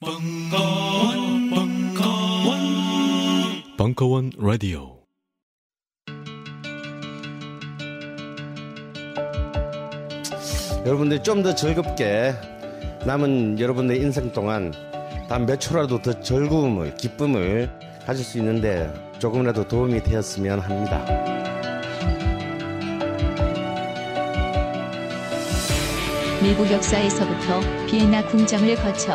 벙커원, 벙커원, 벙커원 라디오. 여러분들이 좀더 즐겁게 남은 여러분의 인생 동안 단 몇 초라도 더 즐거움을 기쁨을 가질 수 있는데 조금이라도 도움이 되었으면 합니다. 미국 역사에서부터 비엔나 궁정을 거쳐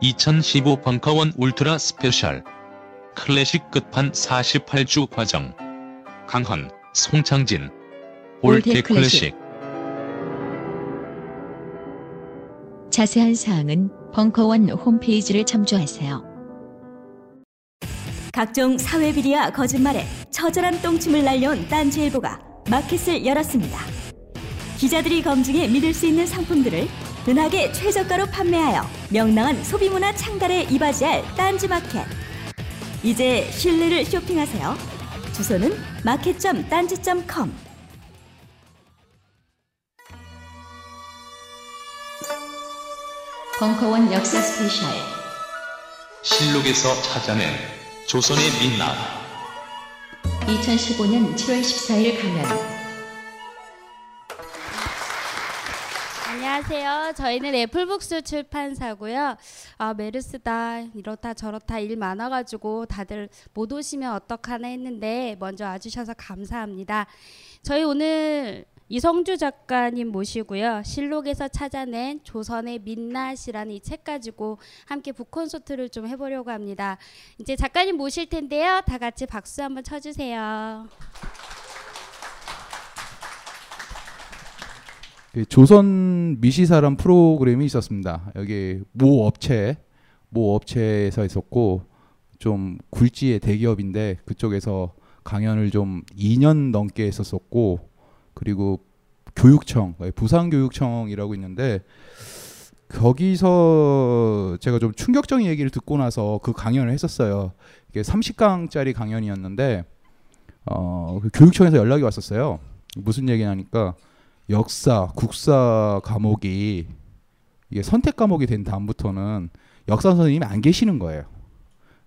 (2015) 벙커원 ultra special. 클래식 끝판 48주 과정. 강헌, 송창진. old 클래식. 자세한 사항은 벙커원 홈페이지를 참조하세요. 각종 사회 비리와 거짓말에 처절한 똥침을 날려온 딴지일보가 마켓을 열었습니다. 기자들이 검증해 믿을 수 있는 상품들을 은하계 최저가로 판매하여 명랑한 소비문화 창달에 이바지할 딴지마켓. 이제 신뢰를 쇼핑하세요. 주소는 마켓.딴지.com. 벙커원 역사 special 실록에서 찾아낸 조선의 민낯 2015년 7월 14일 강연 안녕하세요. 저희는 애플북스 출판사고요. 아, 메르스다 이렇다 저렇다 일 많아가지고 다들 못 오시면 어떡하나 했는데 먼저 와주셔서 감사합니다. 저희 오늘 이성주 작가님 모시고요. 실록에서 찾아낸 조선의 민낯이라는 이 책 가지고 함께 북콘서트를 좀 해보려고 합니다. 이제 작가님 모실 텐데요. 다 같이 박수 한번 쳐주세요. 그 조선 미시사란 프로그램이 있었습니다. 여기 모 업체, 모 업체에서 있었고 좀 굴지의 대기업인데 그쪽에서 강연을 좀 2년 넘게 했었었고 그리고 교육청, 부산교육청이라고 있는데 거기서 제가 좀 충격적인 얘기를 듣고 나서 그 강연을 했었어요. 이게 30강짜리 강연이었는데 어, 그 교육청에서 연락이 왔었어요. 무슨 얘기냐니까 역사, 국사 과목이 이게 선택 과목이 된 다음부터는 역사 선생님이 안 계시는 거예요.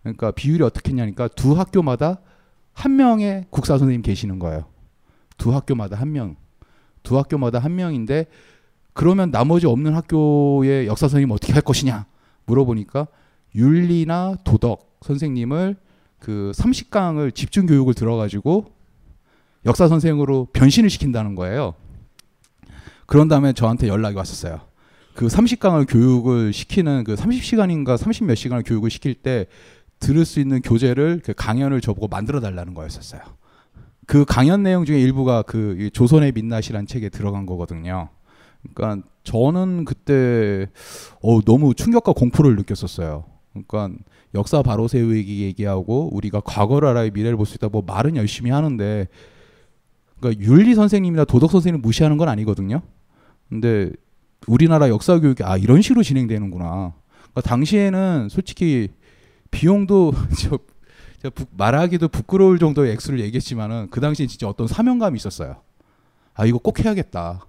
그러니까 비율이 어떻게 했냐니까 두 학교마다 한 명의 국사 선생님 계시는 거예요. 두 학교마다 한 명. 두 학교마다 한 명인데 그러면 나머지 없는 학교의 역사 선생님 어떻게 할 것이냐 물어보니까 윤리나 도덕 선생님을 그 30강을 집중 교육을 들어 가지고 역사 선생으로 변신을 시킨다는 거예요. 그런 다음에 저한테 연락이 왔었어요. 그 30강을 교육을 시키는 그 30시간인가 30 몇 시간을 교육을 시킬 때 들을 수 있는 교재를 그 강연을 저보고 만들어 달라는 거였었어요. 그 강연 내용 중에 일부가 그 조선의 민낯이라는 책에 들어간 거거든요. 그러니까 저는 그때 어 너무 충격과 공포를 느꼈었어요. 그러니까 역사 바로 세우기 얘기하고 우리가 과거를 알아야 미래를 볼 수 있다. 뭐 말은 열심히 하는데 그러니까 윤리 선생님이나 도덕 선생님 무시하는 건 아니거든요. 근데 우리나라 역사 교육이 아 이런 식으로 진행되는구나. 그러니까 당시에는 솔직히 비용도 저, 말하기도 부끄러울 정도의 액수를 얘기했지만은 그 당시에 진짜 어떤 사명감이 있었어요. 아 이거 꼭 해야겠다.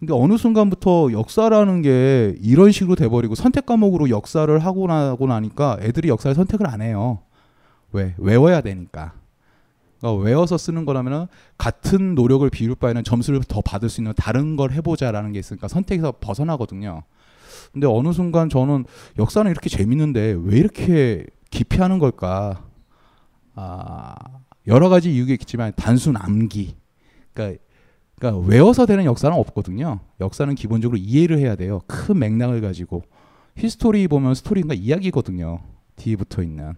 근데 어느 순간부터 역사라는 게 이런 식으로 돼버리고 선택 과목으로 역사를 하고 나고 나니까 애들이 역사를 선택을 안 해요. 왜? 외워야 되니까. 그러니까 외워서 쓰는 거라면 같은 노력을 비울 바에는 점수를 더 받을 수 있는 다른 걸 해보자라는 게 있으니까 선택에서 벗어나거든요. 근데 어느 순간 저는 역사는 이렇게 재밌는데 왜 이렇게 기피하는 걸까? 아, 여러 가지 이유가 있겠지만 단순 암기. 그러니까, 그러니까 외워서 되는 역사는 없거든요. 역사는 기본적으로 이해를 해야 돼요. 큰 맥락을 가지고. history 보면 스토리가 이야기거든요. 뒤에 붙어 있는.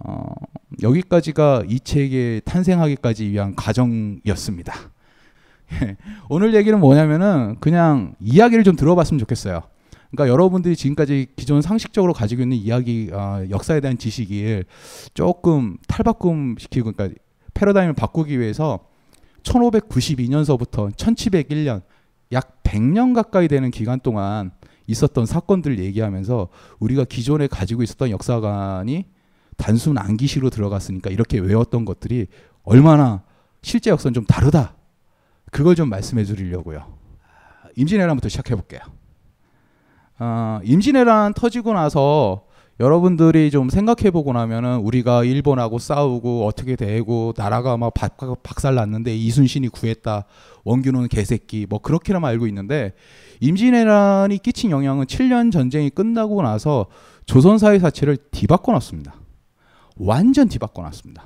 어, 여기까지가 이 책의 탄생하기까지 위한 과정이었습니다. 오늘 얘기는 뭐냐면은 그냥 이야기를 좀 들어봤으면 좋겠어요. 그러니까 여러분들이 지금까지 기존 상식적으로 가지고 있는 이야기 어, 역사에 대한 지식을 조금 탈바꿈 시키고 그러니까 패러다임을 바꾸기 위해서 1592년서부터 1701년 약 100년 가까이 되는 기간 동안 있었던 사건들을 얘기하면서 우리가 기존에 가지고 있었던 역사관이 단순 암기시로 들어갔으니까 이렇게 외웠던 것들이 얼마나 실제 역사는 좀 다르다. 그걸 좀 말씀해 드리려고요. 임진왜란부터 시작해 볼게요. 어, 임진왜란 터지고 나서 여러분들이 좀 생각해 보고 나면은 우리가 일본하고 싸우고 어떻게 되고 나라가 막 박, 박살 났는데 이순신이 구했다. 원균은 개새끼 뭐 그렇게만 알고 있는데 임진왜란이 끼친 영향은 7년 전쟁이 끝나고 나서 조선 사회 자체를 뒤바꿔 놨습니다. 완전 뒤바꿔 놨습니다.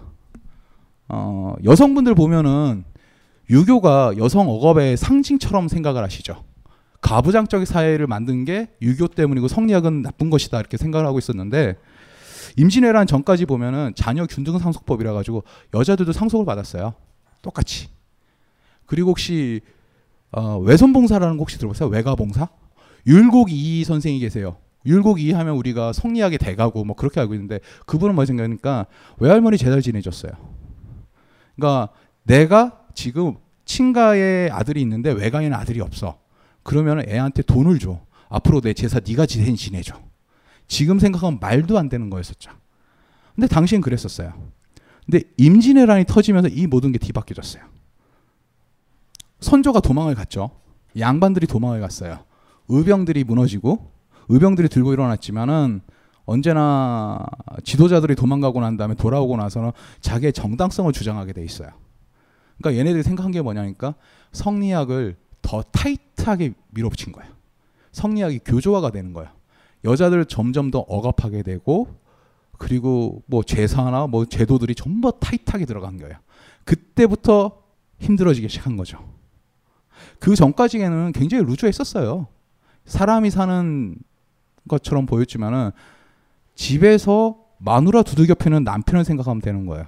어, 여성분들 보면은 유교가 여성 억압의 상징처럼 생각을 하시죠. 가부장적 사회를 만든 게 유교 때문이고 성리학은 나쁜 것이다 이렇게 생각을 하고 있었는데 임진왜란 전까지 보면은 자녀 균등 상속법이라 가지고 여자들도 상속을 받았어요. 똑같이. 그리고 혹시 어, 외손봉사라는 거 혹시 들어봤어요? 외가봉사? 율곡 이 선생이 계세요. 율곡 이 하면 우리가 성리학의 대가고 뭐 그렇게 알고 있는데 그분은 뭐 생각하니까 외할머니 제달 지내줬어요. 그러니까 내가 지금 친가의 아들이 있는데 외가에는 아들이 없어. 그러면 애한테 돈을 줘. 앞으로 내 제사 네가 지내 지내줘. 지금 생각하면 말도 안 되는 거였었죠. 근데 당시엔 그랬었어요. 근데 임진왜란이 터지면서 이 모든 게 뒤바뀌어졌어요. 선조가 도망을 갔죠. 양반들이 도망을 갔어요. 의병들이 무너지고 의병들이 들고 일어났지만은 언제나 지도자들이 도망가고 난 다음에 돌아오고 나서는 자기의 정당성을 주장하게 돼 있어요. 그러니까 얘네들이 생각한 게 뭐냐니까 성리학을 더 타이트하게 밀어붙인 거예요. 성리학이 교조화가 되는 거예요. 여자들 점점 더 억압하게 되고 그리고 뭐 제사나 뭐 제도들이 전부 타이트하게 들어간 거예요. 그때부터 힘들어지기 시작한 거죠. 그 전까지는 굉장히 루즈했었어요. 사람이 사는 것처럼 보였지만은 집에서 마누라 두들겨 패는 남편을 생각하면 되는 거예요.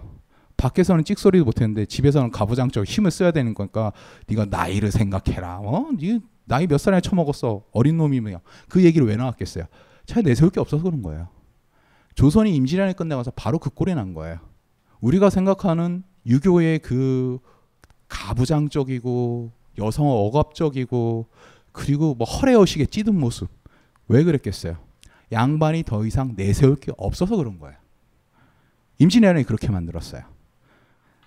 밖에서는 찍소리도 못했는데 집에서는 가부장적 힘을 써야 되는 거니까 네가 나이를 생각해라. 어? 네 나이 몇 살이나 처먹었어. 어린 놈이며 그 얘기를 왜 나왔겠어요. 잘 내세울 게 없어서 그런 거예요. 조선이 임진왜란이 끝나가서 바로 그 꼴이 난 거예요. 우리가 생각하는 유교의 그 가부장적이고 여성 억압적이고 그리고 뭐 허례허식에 찌든 모습 왜 그랬겠어요? 양반이 더 이상 내세울 게 없어서 그런 거예요. 임진왜란이 그렇게 만들었어요.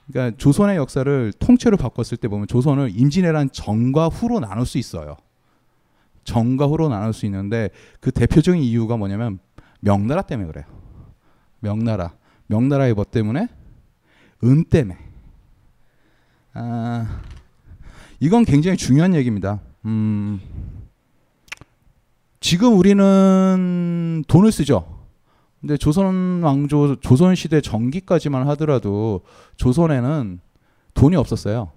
그러니까 조선의 역사를 통째로 바꿨을 때 보면 조선을 임진왜란 전과 후로 나눌 수 있어요. 전과 후로 나눌 수 있는데 그 대표적인 이유가 뭐냐면 명나라 때문에 그래요. 명나라. 명나라의 뭐 때문에? 은 때문에. 아, 이건 굉장히 중요한 얘기입니다. 음, 지금 우리는 돈을 쓰죠. 근데 조선 왕조 조선 시대 전기까지만 하더라도 조선에는 돈이 없었어요.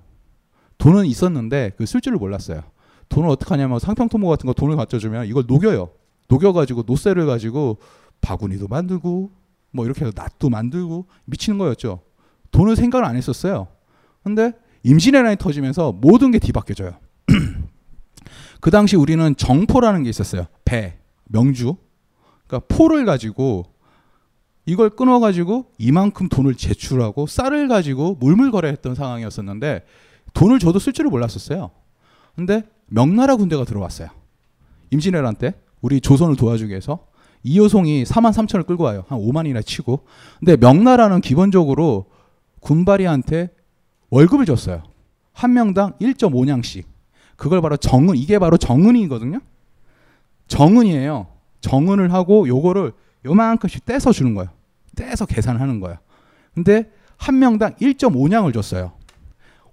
돈은 있었는데 그 쓸 줄을 몰랐어요. 돈을 어떻게 하냐면 상평토모 같은 거 돈을 갖다 주면 이걸 녹여요. 녹여 가지고 노쇠를 가지고 바구니도 만들고 뭐 이렇게 해서 낫도 만들고 미치는 거였죠. 돈을 생각을 안 했었어요. 근데 임진왜란이 터지면서 모든 게 뒤바뀌어져요. 그 당시 우리는 정포라는 게 있었어요. 배, 명주. 그러니까 포를 가지고 이걸 끊어가지고 이만큼 돈을 제출하고 쌀을 가지고 물물거래했던 상황이었었는데 돈을 줘도 쓸 줄을 몰랐었어요. 근데 명나라 군대가 들어왔어요. 임진왜란 때 우리 조선을 도와주기 위해서 이효송이 4만 3천을 끌고 와요. 한 5만이나 치고. 근데 명나라는 기본적으로 군바리한테 월급을 줬어요. 한 명당 1.5냥씩. 그걸 바로 정은 이게 바로 정은이거든요. 정은이에요. 정은을 하고 요거를 요만큼씩 떼서 주는 거예요. 떼서 계산하는 거예요. 근데 한 명당 1.5냥을 줬어요.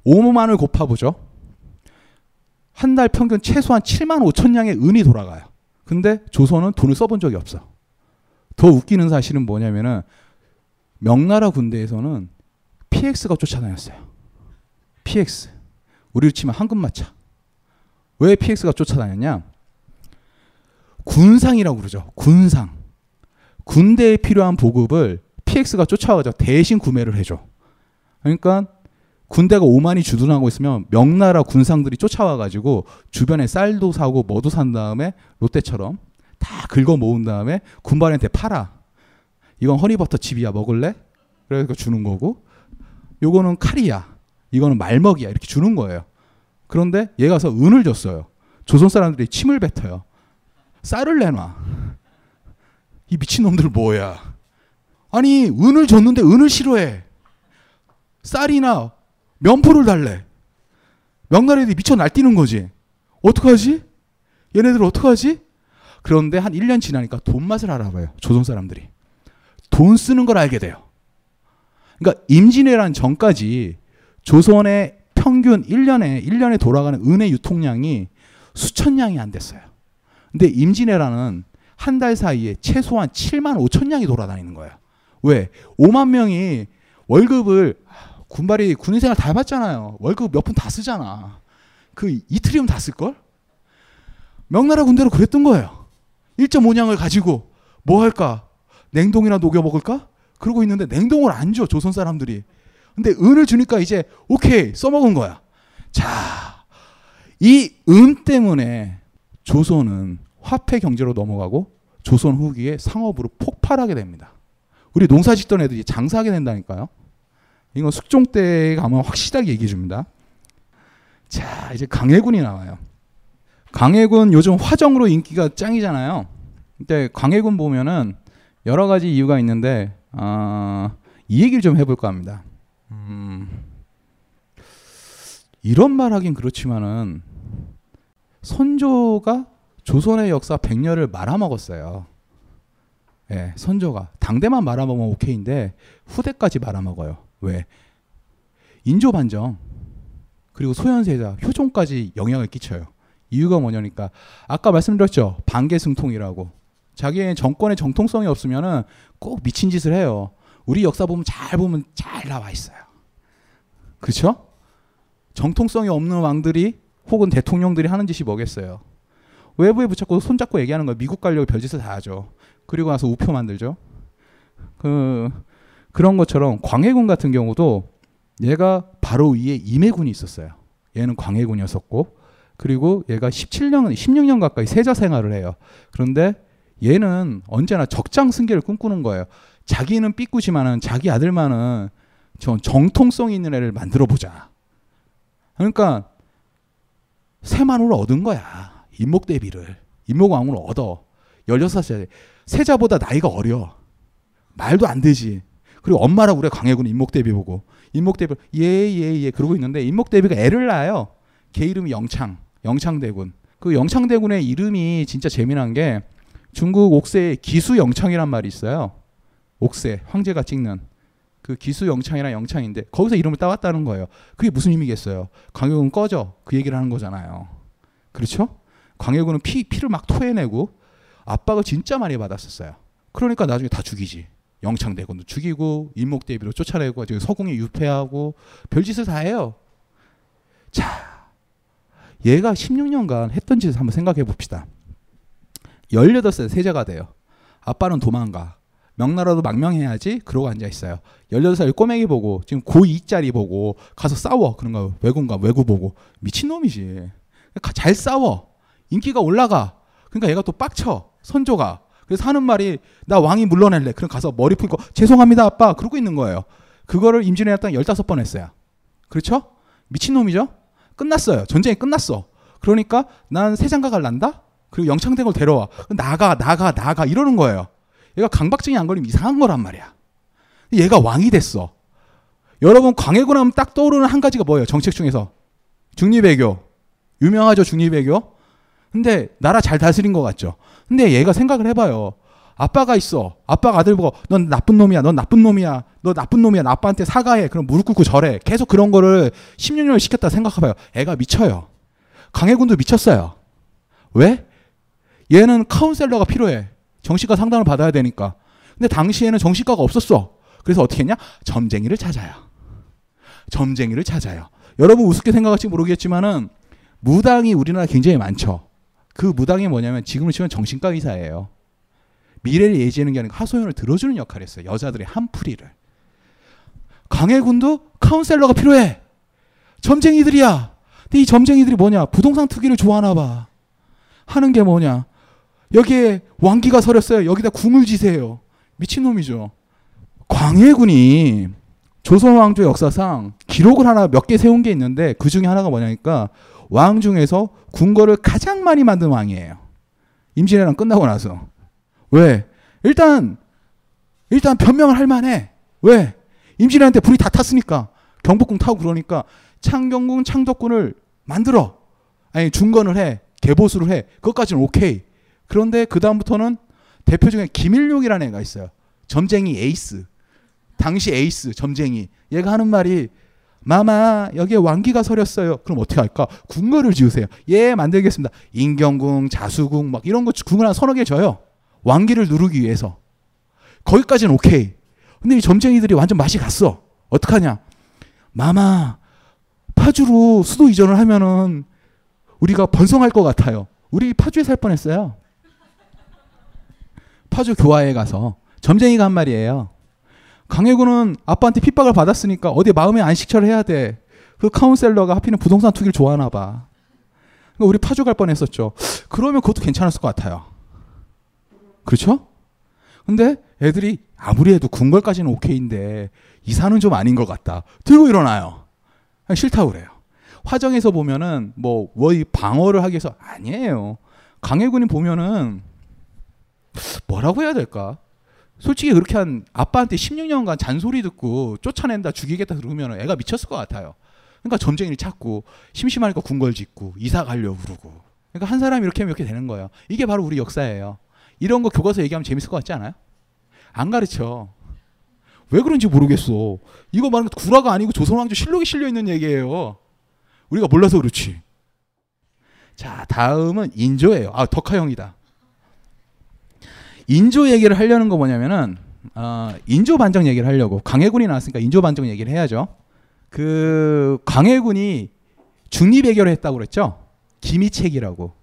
5만을 곱하보죠. 한 달 평균 최소한 7만 5천 냥의 은이 돌아가요. 근데 조선은 돈을 써본 적이 없어. 더 웃기는 사실은 뭐냐면은 명나라 군대에서는 PX가 쫓아다녔어요. PX. 우리로 치면 황금마차. 왜 PX가 쫓아다녔냐? 군상이라고 그러죠. 군상. 군대에 필요한 보급을 PX가 쫓아가서 대신 구매를 해줘. 그러니까 군대가 오만이 주둔하고 있으면 명나라 군상들이 쫓아와가지고 주변에 쌀도 사고 뭐도 산 다음에 롯데처럼 다 긁어 모은 다음에 군발한테 팔아. 이건 허니버터 칩이야 먹을래? 그래서 주는 거고 요거는 칼이야. 이거는 말먹이야. 이렇게 주는 거예요. 그런데 얘 가 서 은을 줬어요. 조선 사람들이 침을 뱉어요. 쌀을 내놔. 이 미친놈들 뭐야. 아니 은을 줬는데 은을 싫어해. 쌀이나 면포를 달래. 명나라 애들이 미쳐 날뛰는 거지. 어떡하지? 얘네들 어떡하지? 그런데 한 1년 지나니까 돈 맛을 알아봐요. 조선 사람들이. 돈 쓰는 걸 알게 돼요. 그러니까 임진왜란 전까지 조선의 평균 1년에 1년에 돌아가는 은의 유통량이 수천 량이 안 됐어요. 근데 임진왜란은 한 달 사이에 최소한 7만 5천 량이 돌아다니는 거예요. 왜? 5만 명이 월급을 군발이 군인 생활 다 해봤잖아요. 월급 몇 푼 다 쓰잖아. 그 이틀이면 다 쓸걸? 명나라 군대로 그랬던 거예요. 1.5냥을 가지고 뭐 할까? 냉동이나 녹여 먹을까? 그러고 있는데 냉동을 안 줘, 조선 사람들이. 근데 은을 주니까 이제 오케이, 써먹은 거야. 자, 이 은 때문에 조선은 화폐 경제로 넘어가고 조선 후기에 상업으로 폭발하게 됩니다. 우리 농사 짓던 애들이 장사하게 된다니까요. 이건 숙종 때 가면 확실하게 얘기해 줍니다. 자, 이제 강해군이 나와요. 강해군 요즘 화정으로 인기가 짱이잖아요. 근데 강해군 보면은 여러 가지 이유가 있는데 어, 이 얘기를 좀 해볼까 합니다. 음, 이런 말 하긴 그렇지만은 선조가 조선의 역사 100년을 말아먹었어요. 예, 선조가 당대만 말아먹으면 오케이인데 후대까지 말아먹어요. 왜? 인조 반정 그리고 소현세자 효종까지 영향을 끼쳐요. 이유가 뭐냐니까 아까 말씀드렸죠 반개승통이라고 자기의 정권의 정통성이 없으면은 꼭 미친 짓을 해요. 우리 역사 보면 잘 보면 잘 나와 있어요. 그렇죠? 정통성이 없는 왕들이 혹은 대통령들이 하는 짓이 뭐겠어요? 외부에 붙잡고 손잡고 얘기하는 거예요. 미국 가려고 별짓을 다 하죠. 그리고 나서 우표 만들죠. 그 그런 것처럼 광해군 같은 경우도 얘가 바로 위에 임해군이 있었어요. 얘는 광해군이었었고 그리고 얘가 17년 16년 가까이 세자 생활을 해요. 그런데 얘는 언제나 적장 승계를 꿈꾸는 거예요. 자기는 삐꾸지만은 자기 아들만은 저 정통성 있는 애를 만들어 보자. 그러니까 세만으로 얻은 거야. 임목 대비를. 임목왕후를 얻어. 16살 세자보다 나이가 어려. 말도 안 되지. 그리고 엄마랑 우리 광해군 임목 대비 보고 임목 대비 예예예 예, 그러고 있는데 임목 대비가 애를 낳아요. 걔 이름이 영창. 영창대군. 그 영창대군의 이름이 진짜 재미난 게 중국 옥세에 기수 영창이란 말이 있어요. 옥세 황제가 찍는 그 기수 영창이란 영창인데 거기서 이름을 따왔다는 거예요. 그게 무슨 의미겠어요? 광해군 꺼져 그 얘기를 하는 거잖아요. 그렇죠? 광해군은 피 피를 막 토해내고 압박을 진짜 많이 받았었어요. 그러니까 나중에 다 죽이지. 영창대군도 죽이고 임목대비로 쫓아내고 지금 서궁에 유폐하고 별짓을 다 해요. 자, 얘가 16년간 했던 짓을 한번 생각해 봅시다. 18살 세자가 돼요. 아빠는 도망가. 명나라도 망명해야지. 그러고 앉아 있어요. 18살 꼬맹이 보고 지금 고2짜리 보고 가서 싸워. 그런 거 외군가 외구 보고 미친놈이지. 잘 싸워. 인기가 올라가. 그러니까 얘가 또 빡쳐. 선조가. 그래서 하는 말이 나 왕이 물러낼래. 그럼 가서 머리 풀고 죄송합니다 아빠. 그러고 있는 거예요. 그거를 임진왜란 때 15번 했어요. 그렇죠? 미친놈이죠? 끝났어요. 전쟁이 끝났어. 그러니까 난 세장가갈 난다? 그리고 영창대걸 데려와. 나가, 나가, 나가. 이러는 거예요. 얘가 강박증이 안 걸리면 이상한 거란 말이야. 얘가 왕이 됐어. 여러분, 광해군 하면 딱 떠오르는 한 가지가 뭐예요? 정책 중에서. 중리배교. 유명하죠, 중리배교? 근데 나라 잘 다스린 것 같죠? 근데 얘가 생각을 해봐요. 아빠가 있어. 아빠가 아들 보고 넌 나쁜 놈이야. 넌 나쁜 놈이야. 너 나쁜 놈이야. 나 아빠한테 사과해. 그럼 무릎 꿇고 절해. 계속 그런 거를 10년을 시켰다 생각해봐요. 애가 미쳐요. 강해군도 미쳤어요. 왜? 얘는 카운셀러가 필요해. 정신과 상담을 받아야 되니까. 근데 당시에는 정신과가 없었어. 그래서 어떻게 했냐? 점쟁이를 찾아요. 점쟁이를 찾아요. 여러분 우습게 생각할지 모르겠지만은 무당이 우리나라 굉장히 많죠. 그 무당이 뭐냐면 지금으로 치면 정신과 의사예요. 미래를 예지하는 게 아니라 하소연을 들어주는 역할을 했어요. 여자들의 한풀이를. 강해군도 카운셀러가 필요해. 점쟁이들이야. 근데 이 점쟁이들이 뭐냐? 부동산 투기를 좋아하나 봐. 하는 게 뭐냐? 여기에 왕기가 서렸어요. 여기다 궁을 지세요. 미친놈이죠. 광해군이 조선 왕조 역사상 기록을 하나 몇 개 세운 게 있는데 그 중에 하나가 뭐냐니까 왕 중에서 궁궐을 가장 많이 만든 왕이에요. 임진왜란 끝나고 나서. 왜? 일단 일단 변명을 할 만해. 왜? 임진왜란 때 불이 다 탔으니까 경복궁 타고 그러니까 창경궁 창덕궁을 만들어. 아니 중건을 해. 개보수를 해. 그것까지는 오케이. 그런데 그 다음부터는 대표 중에 김일용이라는 애가 있어요. 점쟁이 에이스. 당시 에이스 점쟁이. 얘가 하는 말이 마마 여기에 왕기가 서렸어요. 그럼 어떻게 할까? 궁궐을 지으세요. 예 만들겠습니다. 인경궁, 자수궁 막 이런 거 궁을 한 서너 개 지어요. 왕기를 누르기 위해서. 거기까지는 오케이. 근데 이 점쟁이들이 완전 맛이 갔어. 어떡하냐? 마마 파주로 수도 이전을 하면은 우리가 번성할 것 같아요. 우리 파주에 살 뻔했어요. 파주 교화에 가서 점쟁이가 한 말이에요. 강해군은 아빠한테 핍박을 받았으니까 어디 마음의 안식처를 해야 돼. 그 카운셀러가 하필은 부동산 투기를 좋아하나 봐. 그러니까 우리 파주 갈 뻔했었죠. 그러면 그것도 괜찮았을 것 같아요. 그렇죠? 근데 애들이 아무리 해도 궁궐까지는 오케이인데 이사는 좀 아닌 것 같다. 들고 일어나요. 싫다고 그래요. 화정에서 보면은 뭐뭐 방어를 하기 위해서 아니에요. 강해군이 보면은 뭐라고 해야 될까? 솔직히 그렇게 한 아빠한테 16년간 잔소리 듣고 쫓아낸다 죽이겠다 그러면 애가 미쳤을 것 같아요. 그러니까 점쟁이를 찾고 심심하니까 궁궐 짓고 이사 가려고 그러고. 그러니까 한 사람이 이렇게 하면 이렇게 되는 거예요. 이게 바로 우리 역사예요. 이런 거 교과서 얘기하면 재밌을 것 같지 않아요? 안 가르쳐. 왜 그런지 모르겠어. 이거 말하는 구라가 아니고 조선왕조 실록에 실려 있는 얘기예요. 우리가 몰라서 그렇지. 자, 다음은 인조예요. 아, 덕화형이다. 인조 얘기를 하려는 거 뭐냐면은 어, 인조 반정 얘기를 하려고 강해군이 나왔으니까 인조 반정 얘기를 해야죠. 그 강해군이 중립 해결을 했다고 그랬죠. 기미책이라고.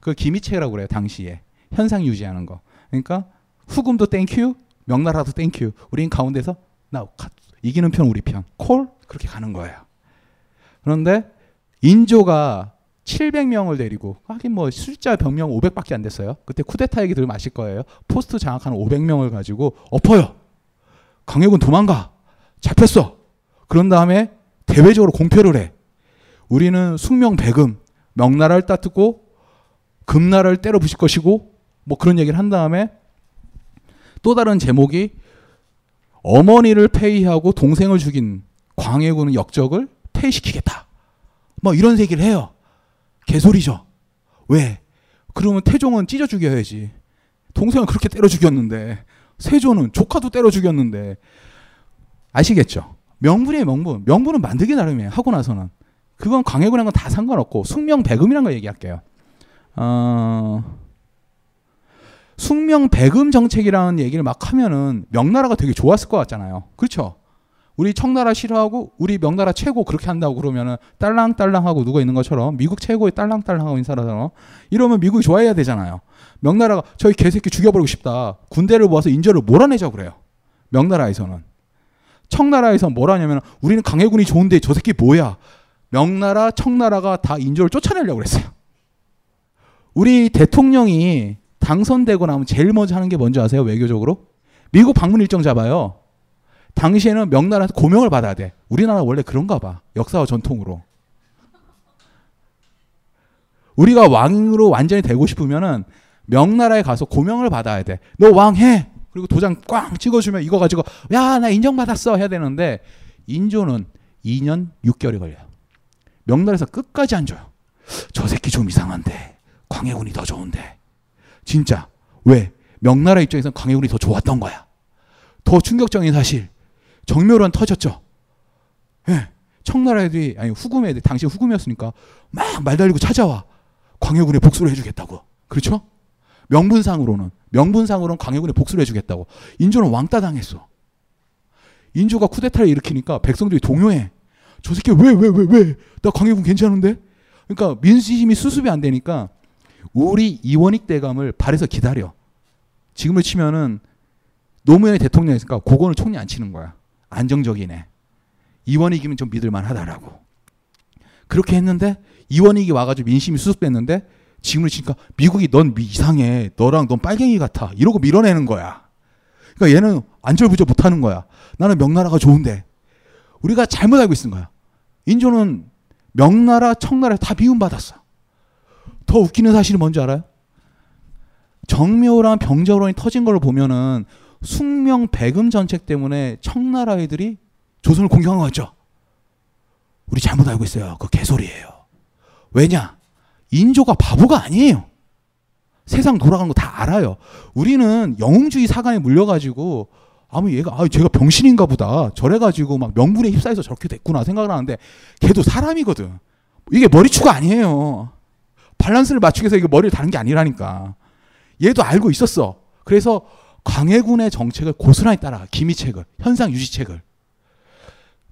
그 기미책이라고 그래요. 당시에 현상 유지하는 거. 그러니까 후금도 thank you, 명나라도 thank you. 우린 가운데서 나 이기는 편 우리 편. call 그렇게 가는 거예요. 그런데 인조가 700명을 데리고 하긴 뭐 숫자 병명 500밖에 안 됐어요. 그때 쿠데타 얘기 들으면 아실 거예요. 포스트 장악하는 500명을 가지고 엎어요. 광해군 도망가. 잡혔어. 그런 다음에 대외적으로 공표를 해. 우리는 숭명 배금 명나라를 따뜨고 금나라를 때려 부실 것이고 뭐 그런 얘기를 한 다음에 또 다른 제목이 어머니를 폐위하고 동생을 죽인 광해군의 역적을 폐위시키겠다. 뭐 이런 얘기를 해요. 개소리죠. 왜? 그러면 태종은 찢어 죽여야지. 동생을 그렇게 때려 죽였는데 세조는 조카도 때려 죽였는데 아시겠죠? 명분이에요 명분. 명분은 만들기 나름이에요. 하고 나서는 그건 광해군이란 건다 상관없고 숙명배금이란 거 얘기할게요. 어... 숙명배금 정책이라는 얘기를 막 하면은 명나라가 되게 좋았을 것 같잖아요. 그렇죠? 우리 청나라 싫어하고 우리 명나라 최고 그렇게 한다고 그러면은 딸랑딸랑하고 누가 있는 것처럼 미국 최고의 딸랑딸랑하고 사람처럼 이러면 미국이 좋아해야 되잖아요. 명나라가 저희 개새끼 죽여버리고 싶다. 군대를 모아서 인조를 몰아내자 그래요. 명나라에서는. 청나라에서 뭐라냐면 우리는 강해군이 좋은데 저 새끼 뭐야. 명나라, 청나라가 다 인조를 쫓아내려고 그랬어요. 우리 대통령이 당선되고 나면 제일 먼저 하는 게 뭔지 아세요? 외교적으로? 미국 방문 일정 잡아요. 당시에는 명나라한테 고명을 받아야 돼. 우리나라 원래 그런가 봐. 역사와 전통으로. 우리가 왕으로 완전히 되고 싶으면은 명나라에 가서 고명을 받아야 돼. 너 왕해. 그리고 도장 꽝 찍어주면 이거 가지고 야 나 인정받았어 해야 되는데 인조는 2년 6개월이 걸려요. 명나라에서 끝까지 안 줘요. 저 새끼 좀 이상한데 광해군이 더 좋은데 진짜 왜 명나라 입장에서 광해군이 더 좋았던 거야. 더 충격적인 사실 정묘론 터졌죠. 예. 청나라 애들이 아니 후금 애들 당시 후금이었으니까 막 말 달리고 찾아와 광해군의 복수를 해주겠다고. 그렇죠? 명분상으로는 명분상으로는 광해군에 복수를 해주겠다고. 인조는 왕따 당했어. 인조가 쿠데타를 일으키니까 백성들이 동요해. 저 새끼 왜 왜 왜 왜? 나 광해군 괜찮은데? 그러니까 민심이 수습이 안 되니까 우리 이원익 대감을 발에서 기다려. 지금을 치면은 노무현이 대통령이니까 고건을 총리 안 치는 거야. 안정적이네. 이원익이면 좀 믿을만 하다라고. 그렇게 했는데 이원익이 와가지고 민심이 수습됐는데 지금을 치니까 미국이 넌 이상해. 너랑 넌 빨갱이 같아. 이러고 밀어내는 거야. 그러니까 얘는 안절부절 못하는 거야. 나는 명나라가 좋은데. 우리가 잘못 알고 있는 거야. 인조는 명나라, 청나라 다 미움받았어. 더 웃기는 사실이 뭔지 알아요? 정묘랑 병자호란이 터진 걸 보면은 숙명 배금 전책 때문에 청나라 애들이 조선을 공격한 거죠. 우리 잘못 알고 있어요. 그 개소리예요. 왜냐? 인조가 바보가 아니에요. 세상 돌아가는 거다 알아요. 우리는 영웅주의 사관에 물려가지고 아무 얘가 아 제가 병신인가 보다 저래가지고 막 명분에 휩싸여서 저렇게 됐구나 생각을 하는데 걔도 사람이거든. 이게 머리추가 아니에요. 밸런스를 맞추기 위해서 이게 머리를 다는 게 아니라니까. 얘도 알고 있었어. 그래서 광해군의 정책을 고스란히 따라 기미책을 현상 유지책을.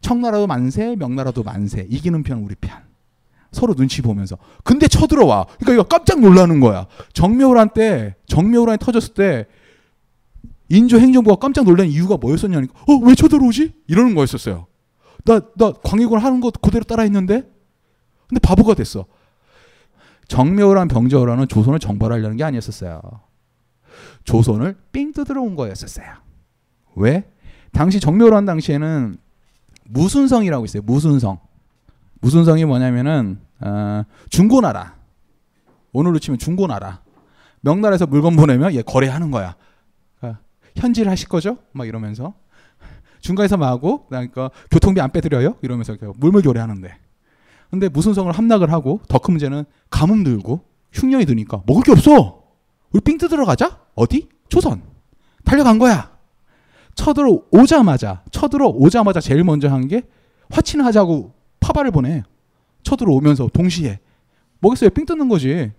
청나라도 만세 명나라도 만세. 이기는 편 우리 편. 서로 눈치 보면서. 근데 쳐들어와. 그러니까 이거 깜짝 놀라는 거야. 정묘호란 때 정묘호란이 터졌을 때 인조 행정부가 깜짝 놀란 이유가 뭐였었냐니까 어 왜 쳐들어오지? 이러는 거였었어요. 나 나 광해군 하는 거 그대로 따라했는데? 근데 바보가 됐어. 정묘호란 병자호란은 조선을 정벌하려는 게 아니었었어요 조선을 삥 뜯으러 온 거였었어요. 왜? 당시 정묘호란 당시에는 무순성이라고 있어요. 무순성. 무순성이 뭐냐면은 어, 중고나라. 오늘로 치면 중고나라. 명나라에서 물건 보내면 얘 거래하는 거야. 그러니까 현질 하실 거죠? 막 이러면서 중간에서 마고 그러니까 교통비 안 빼드려요? 이러면서 물물 교래하는데. 근데 무순성을 함락을 하고 더 큰 문제는 가뭄 들고 흉년이 드니까 먹을 게 없어. 우리 삥 뜯으러 가자. 어디? 조선. 달려간 거야. 쳐들어 오자마자 쳐들어 오자마자 제일 먼저 한 게 화친하자고 파발을 보내. 쳐들어 오면서 동시에 뭐겠어요? 삥 뜯는 거지.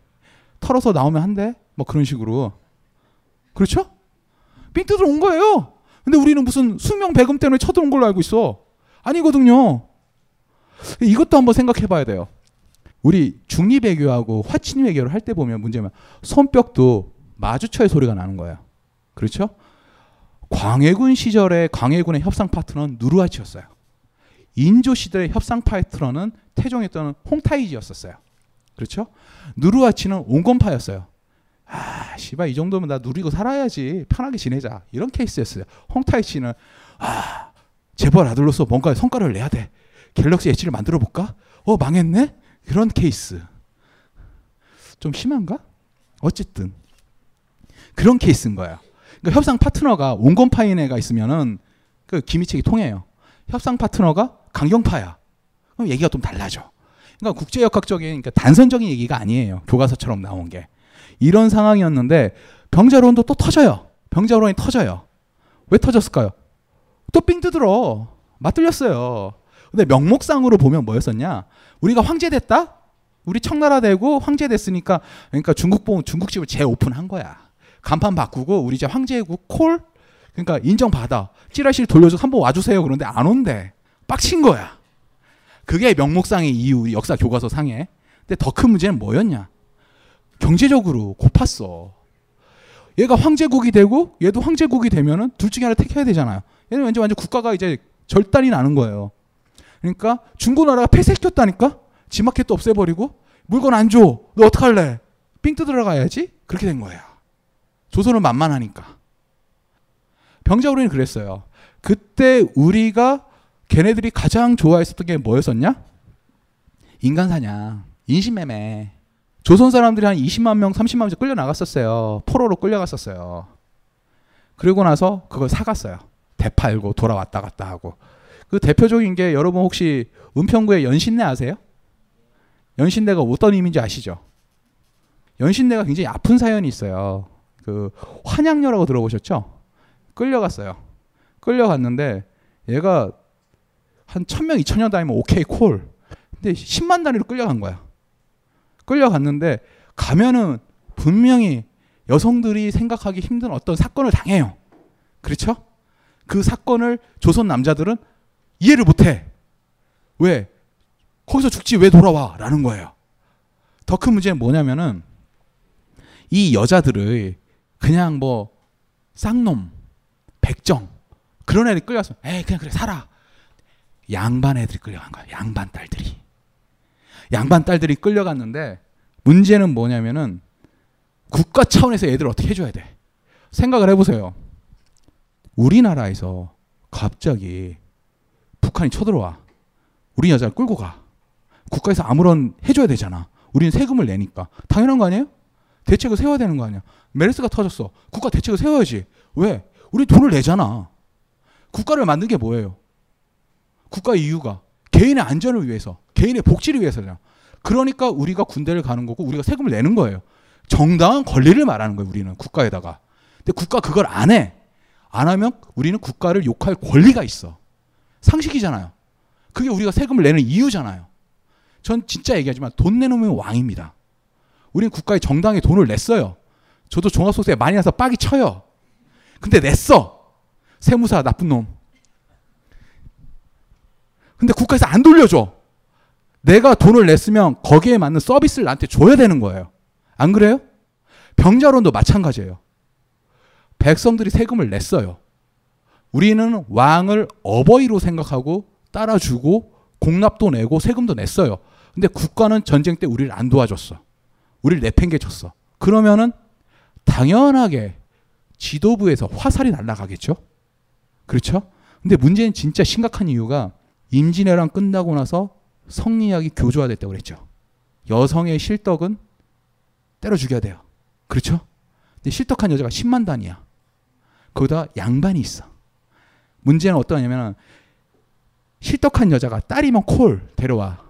털어서 나오면 한대. 뭐 그런 식으로. 그렇죠? 삥 뜯으러 온 거예요. 근데 우리는 무슨 수명 배금 때문에 쳐들어온 걸로 알고 있어. 아니거든요. 이것도 한번 생각해 봐야 돼요. 우리 중립 외교하고 화친 외교를 할 때 보면 문제면 손뼉도 마주쳐야 소리가 나는 거예요. 그렇죠? 광해군 시절에 광해군의 협상 파트너는 누르하치였어요. 인조 시대의 협상 파트너는 태종했던 홍타이지였었어요. 그렇죠? 누르하치는 온건파였어요. 아, 씨발 이 정도면 나 누리고 살아야지 편하게 지내자 이런 케이스였어요. 홍타이치는 아, 재벌 아들로서 뭔가 성과를 내야 돼. 갤럭시 엣지를 만들어 볼까? 어 망했네. 그런 케이스. 좀 심한가? 어쨌든 그런 케이스인 거야. 그러니까 협상 파트너가 온건파인 애가 있으면은 그 기미책이 통해요. 협상 파트너가 강경파야. 그럼 얘기가 좀 달라져. 그러니까 국제역학적인 그러니까 단선적인 얘기가 아니에요. 교과서처럼 나온 게. 이런 상황이었는데 병자론도 또 터져요. 병자론이 터져요. 왜 터졌을까요? 또 삥 뜯으러 맞들렸어요. 근데 명목상으로 보면 뭐였었냐? 우리가 황제 됐다? 우리 청나라 되고 황제 됐으니까 그러니까 중국 봉 중국집을 재오픈한 거야. 간판 바꾸고 우리 이제 황제국 콜 그러니까 인정받아. 찌라시를 돌려서 한번 와주세요. 그런데 안 온대. 빡친 거야. 그게 명목상의 이유, 역사 교과서 상에. 근데 더 큰 문제는 뭐였냐? 경제적으로 고팠어. 얘가 황제국이 되고 얘도 황제국이 되면은 둘 중에 하나 택해야 되잖아요. 얘는 왠지 완전 국가가 이제 절단이 나는 거예요. 그러니까 중고나라가 폐쇄시켰다니까? 지마켓도 없애버리고 물건 안 줘. 너 어떡할래? 삥 뜯으러 가야지? 그렇게 된 거예요. 조선은 만만하니까. 병자호란이 그랬어요. 그때 우리가 걔네들이 가장 좋아했었던 게 뭐였었냐? 인간 사냥, 인신매매. 조선 사람들이 한 20만 명, 30만 명 끌려 나갔었어요. 포로로 끌려갔었어요. 그리고 나서 그걸 사갔어요. 대팔고 돌아왔다 갔다 하고. 그 대표적인 게 여러분 혹시 은평구의 연신내 아세요? 연신내가 어떤 의미인지 아시죠? 연신내가 굉장히 아픈 사연이 있어요. 그 환양녀라고 들어보셨죠? 끌려갔어요. 끌려갔는데 얘가 한 천명 이천 명 다니면 오케이 콜. 근데 10만 단위로 끌려간 거야. 끌려갔는데 가면은 분명히 여성들이 생각하기 힘든 어떤 사건을 당해요. 그렇죠? 그 사건을 조선 남자들은 이해를 못해. 왜? 거기서 죽지 왜 돌아와? 라는 거예요. 더 큰 문제는 뭐냐면은 이 여자들을 그냥 뭐 쌍놈, 백정 그런 애들이 끌려서 에이 그냥 그래 살아. 양반 애들이 끌려간 거야. 양반 딸들이. 양반 딸들이 끌려갔는데 문제는 뭐냐면은 국가 차원에서 애들 어떻게 해줘야 돼? 생각을 해보세요. 우리나라에서 갑자기 북한이 쳐들어와. 우리 여자를 끌고 가. 국가에서 아무런 해줘야 되잖아. 우리는 세금을 내니까. 당연한 거 아니에요? 대책을 세워야 되는 거 아니야. 메르스가 터졌어. 국가 대책을 세워야지. 왜? 우리 돈을 내잖아. 국가를 만든 게 뭐예요? 국가의 이유가 개인의 안전을 위해서, 개인의 복지를 위해서잖아. 그러니까 우리가 군대를 가는 거고 우리가 세금을 내는 거예요. 정당한 권리를 말하는 거예요. 우리는 국가에다가. 근데 국가 그걸 안 해. 안 하면 우리는 국가를 욕할 권리가 있어. 상식이잖아요. 그게 우리가 세금을 내는 이유잖아요. 전 진짜 얘기하지만 돈 내놓으면 왕입니다. 우리는 국가에 정당하게 돈을 냈어요. 저도 종합소득세 많이 나서 빡이 쳐요. 근데 냈어. 세무사 나쁜 놈. 근데 국가에서 안 돌려줘. 내가 돈을 냈으면 거기에 맞는 서비스를 나한테 줘야 되는 거예요. 안 그래요? 병자론도 마찬가지예요. 백성들이 세금을 냈어요. 우리는 왕을 어버이로 생각하고 따라주고 공납도 내고 세금도 냈어요. 근데 국가는 전쟁 때 우리를 안 도와줬어. 우리를 내팽개쳤어. 그러면은 당연하게 지도부에서 화살이 날아가겠죠? 그렇죠? 근데 문제는 진짜 심각한 이유가 임진왜란 끝나고 나서 성리학이 교조화됐다고 그랬죠. 여성의 실덕은 때려 죽여야 돼요. 그렇죠? 근데 실덕한 여자가 10만 단위야. 거기다 양반이 있어. 문제는 어떠냐면 실덕한 여자가 딸이면 콜 데려와.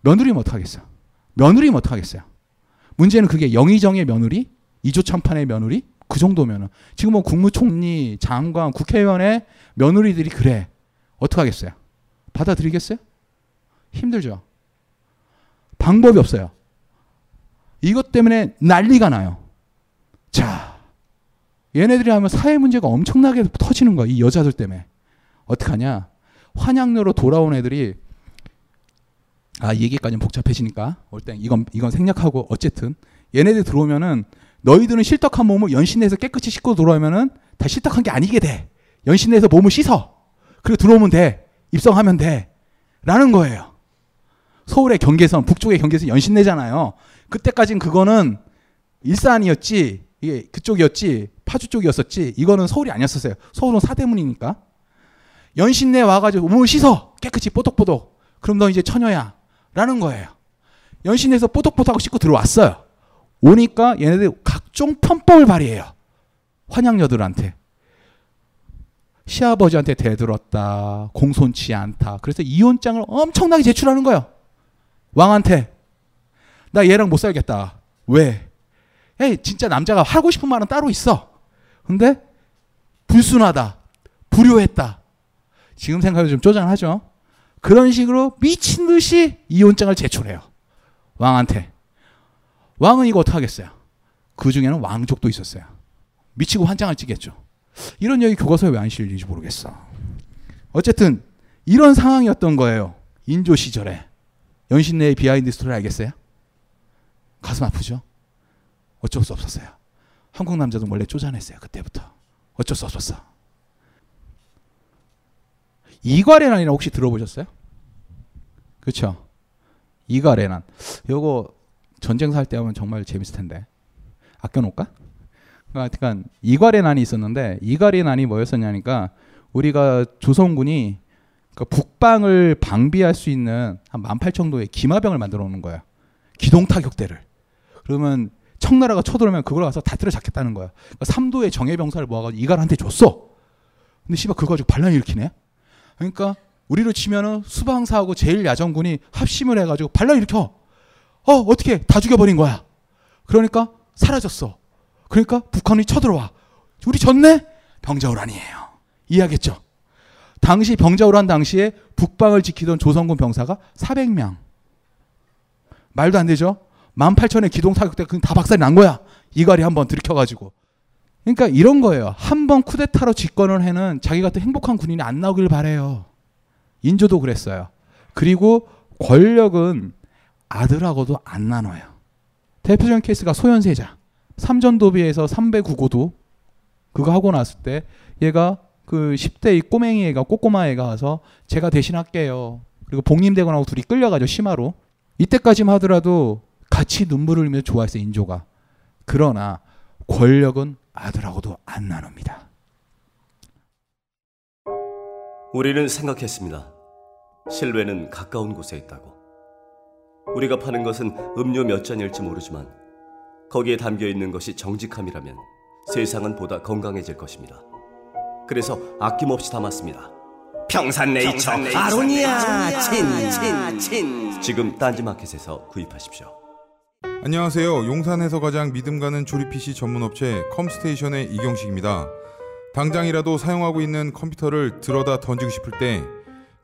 며느리면 어떡하겠어? 며느리면 어떡하겠어요? 문제는 그게 영의정의 며느리, 이조참판의 며느리 그 정도면은 지금 뭐 국무총리, 장관, 국회의원의 며느리들이 그래 어떡하겠어요? 받아들이겠어요? 힘들죠. 방법이 없어요. 이것 때문에 난리가 나요. 자, 얘네들이 하면 사회 문제가 엄청나게 터지는 거야. 이 여자들 때문에. 어떡하냐? 환양료로 돌아온 애들이 아, 이 얘기까지는 복잡해지니까 올땐 이건 이건 생략하고 어쨌든 얘네들 들어오면은 너희들은 실덕한 몸을 연신내에서 깨끗이 씻고 들어오면은 다 실덕한 게 아니게 돼. 연신내에서 몸을 씻어. 그리고 들어오면 돼. 입성하면 돼. 라는 거예요. 서울의 경계선, 북쪽의 경계선 연신내잖아요. 그때까진 그거는 일산이었지, 이게 그쪽이었지, 파주 쪽이었었지, 이거는 서울이 아니었었어요. 서울은 사대문이니까. 연신내 와가지고 몸을 씻어! 깨끗이 뽀독뽀독. 그럼 너 이제 처녀야. 라는 거예요. 연신내에서 뽀독뽀독하고 씻고 들어왔어요. 오니까 얘네들 각종 편법을 발휘해요. 환양녀들한테. 시아버지한테 대들었다. 공손치 않다. 그래서 이혼장을 엄청나게 제출하는 거예요. 왕한테. 나 얘랑 못 살겠다. 왜? 에이, 진짜 남자가 하고 싶은 말은 따로 있어. 근데 불순하다. 불효했다. 지금 생각해도 좀 쪼잔하죠? 그런 식으로 미친 듯이 이혼장을 제출해요. 왕한테. 왕은 이거 어떡하겠어요? 그 중에는 왕족도 있었어요. 미치고 환장을 하겠죠. 이런 얘기 교과서에 왜 안 실리지 모르겠어. 어쨌든 이런 상황이었던 거예요. 인조 시절에. 연신내의 behind story 알겠어요? 가슴 아프죠? 어쩔 수 없었어요. 한국 남자도 원래 쪼잔했어요. 그때부터. 어쩔 수 없었어. 이괄의 난이라 혹시 들어보셨어요? 그렇죠? 이괄해난. 요거 전쟁사 할 때 하면 정말 재밌을 텐데. 아껴놓을까? 하여튼 이괄해난이 있었는데 이괄해난이 뭐였었냐니까 우리가 조선군이 그 북방을 방비할 수 있는 한 18,000도의 기마병을 만들어 놓는 거야. 기동 타격대를. 그러면 청나라가 쳐들어오면 그걸 가서 다 때려잡겠다는 거야. 그러니까 3도의 정예병사를 모아가지고 이갈한테 줬어. 근데 씨발 그거 가지고 반란 일으키네. 그러니까 우리로 치면은 수방사하고 제일 야전군이 합심을 해가지고 반란 일으켜. 어 어떻게 다 죽여버린 거야. 그러니까 사라졌어. 그러니까 북한이 쳐들어와. 우리 졌네? 병자호란이에요. 이해하겠죠? 당시 병자호란 당시에 북방을 지키던 조선군 병사가 400명. 말도 안 되죠? 18,000의 기동 타격대 그다 박살이 난 거야. 이갈이 한번 들켜가지고. 그러니까 이런 거예요. 한 번 쿠데타로 집권을 해는 자기 같은 행복한 군인이 안 나오길 바래요. 인조도 그랬어요. 그리고 권력은 아들하고도 안 나눠요. 대표적인 케이스가 소현세자. 삼전도비에서 309고도 그거 하고 났을 때 얘가 그 10대 이 꼬맹이 애가 꼬꼬마 애가 와서 제가 대신 할게요. 그리고 복림대군하고 둘이 끌려가죠 심화로. 이때까지만 하더라도 같이 눈물을 흘리며 좋아했어요 인조가. 그러나 권력은 아들하고도 안 나눕니다. 우리는 생각했습니다. 실외는 가까운 곳에 있다고. 우리가 파는 것은 음료 몇 잔일지 모르지만 거기에 담겨 있는 것이 정직함이라면 세상은 보다 건강해질 것입니다. 그래서 아낌없이 담았습니다. 평산네이처, 아로니아 친친친 지금 딴지마켓에서 구입하십시오. 안녕하세요. 용산에서 가장 믿음 가는 조립 PC 전문 업체 컴스테이션의 이경식입니다. 당장이라도 사용하고 있는 컴퓨터를 들어다 던지고 싶을 때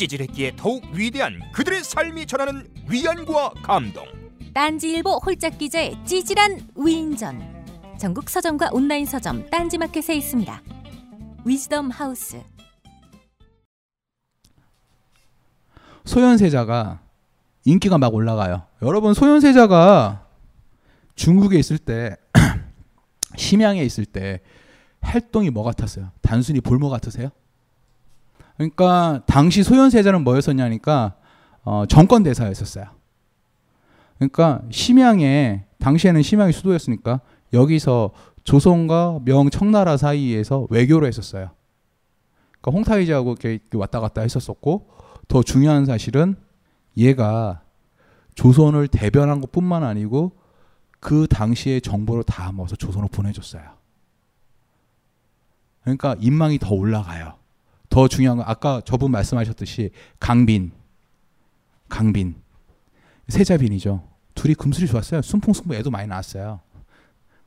찌질했기에 더욱 위대한 그들의 삶이 전하는 위안과 감동. 딴지일보 홀짝 기자의 찌질한 위인전. 전국 서점과 온라인 서점 딴지마켓에 있습니다. 위즈덤 하우스. 소현세자가 인기가 막 올라가요. 여러분 소현세자가 중국에 있을 때 심양에 있을 때 활동이 뭐 같았어요? 단순히 볼모 같으세요? 그러니까 당시 소현세자는 뭐였었냐니까 어, 정권 대사였었어요. 그러니까 심양에 당시에는 심양이 수도였으니까 여기서 조선과 명 청나라 사이에서 외교를 했었어요. 그러니까 홍타이즈하고 이렇게 왔다 갔다 했었었고 더 중요한 사실은 얘가 조선을 대변한 것뿐만 아니고 그 당시의 정보를 다 모아서 조선으로 보내줬어요. 그러니까 인망이 더 올라가요. 더 중요한 건 아까 저분 말씀하셨듯이 강빈, 강빈, 세자빈이죠. 둘이 금술이 좋았어요. 순풍승부 애도 많이 나왔어요.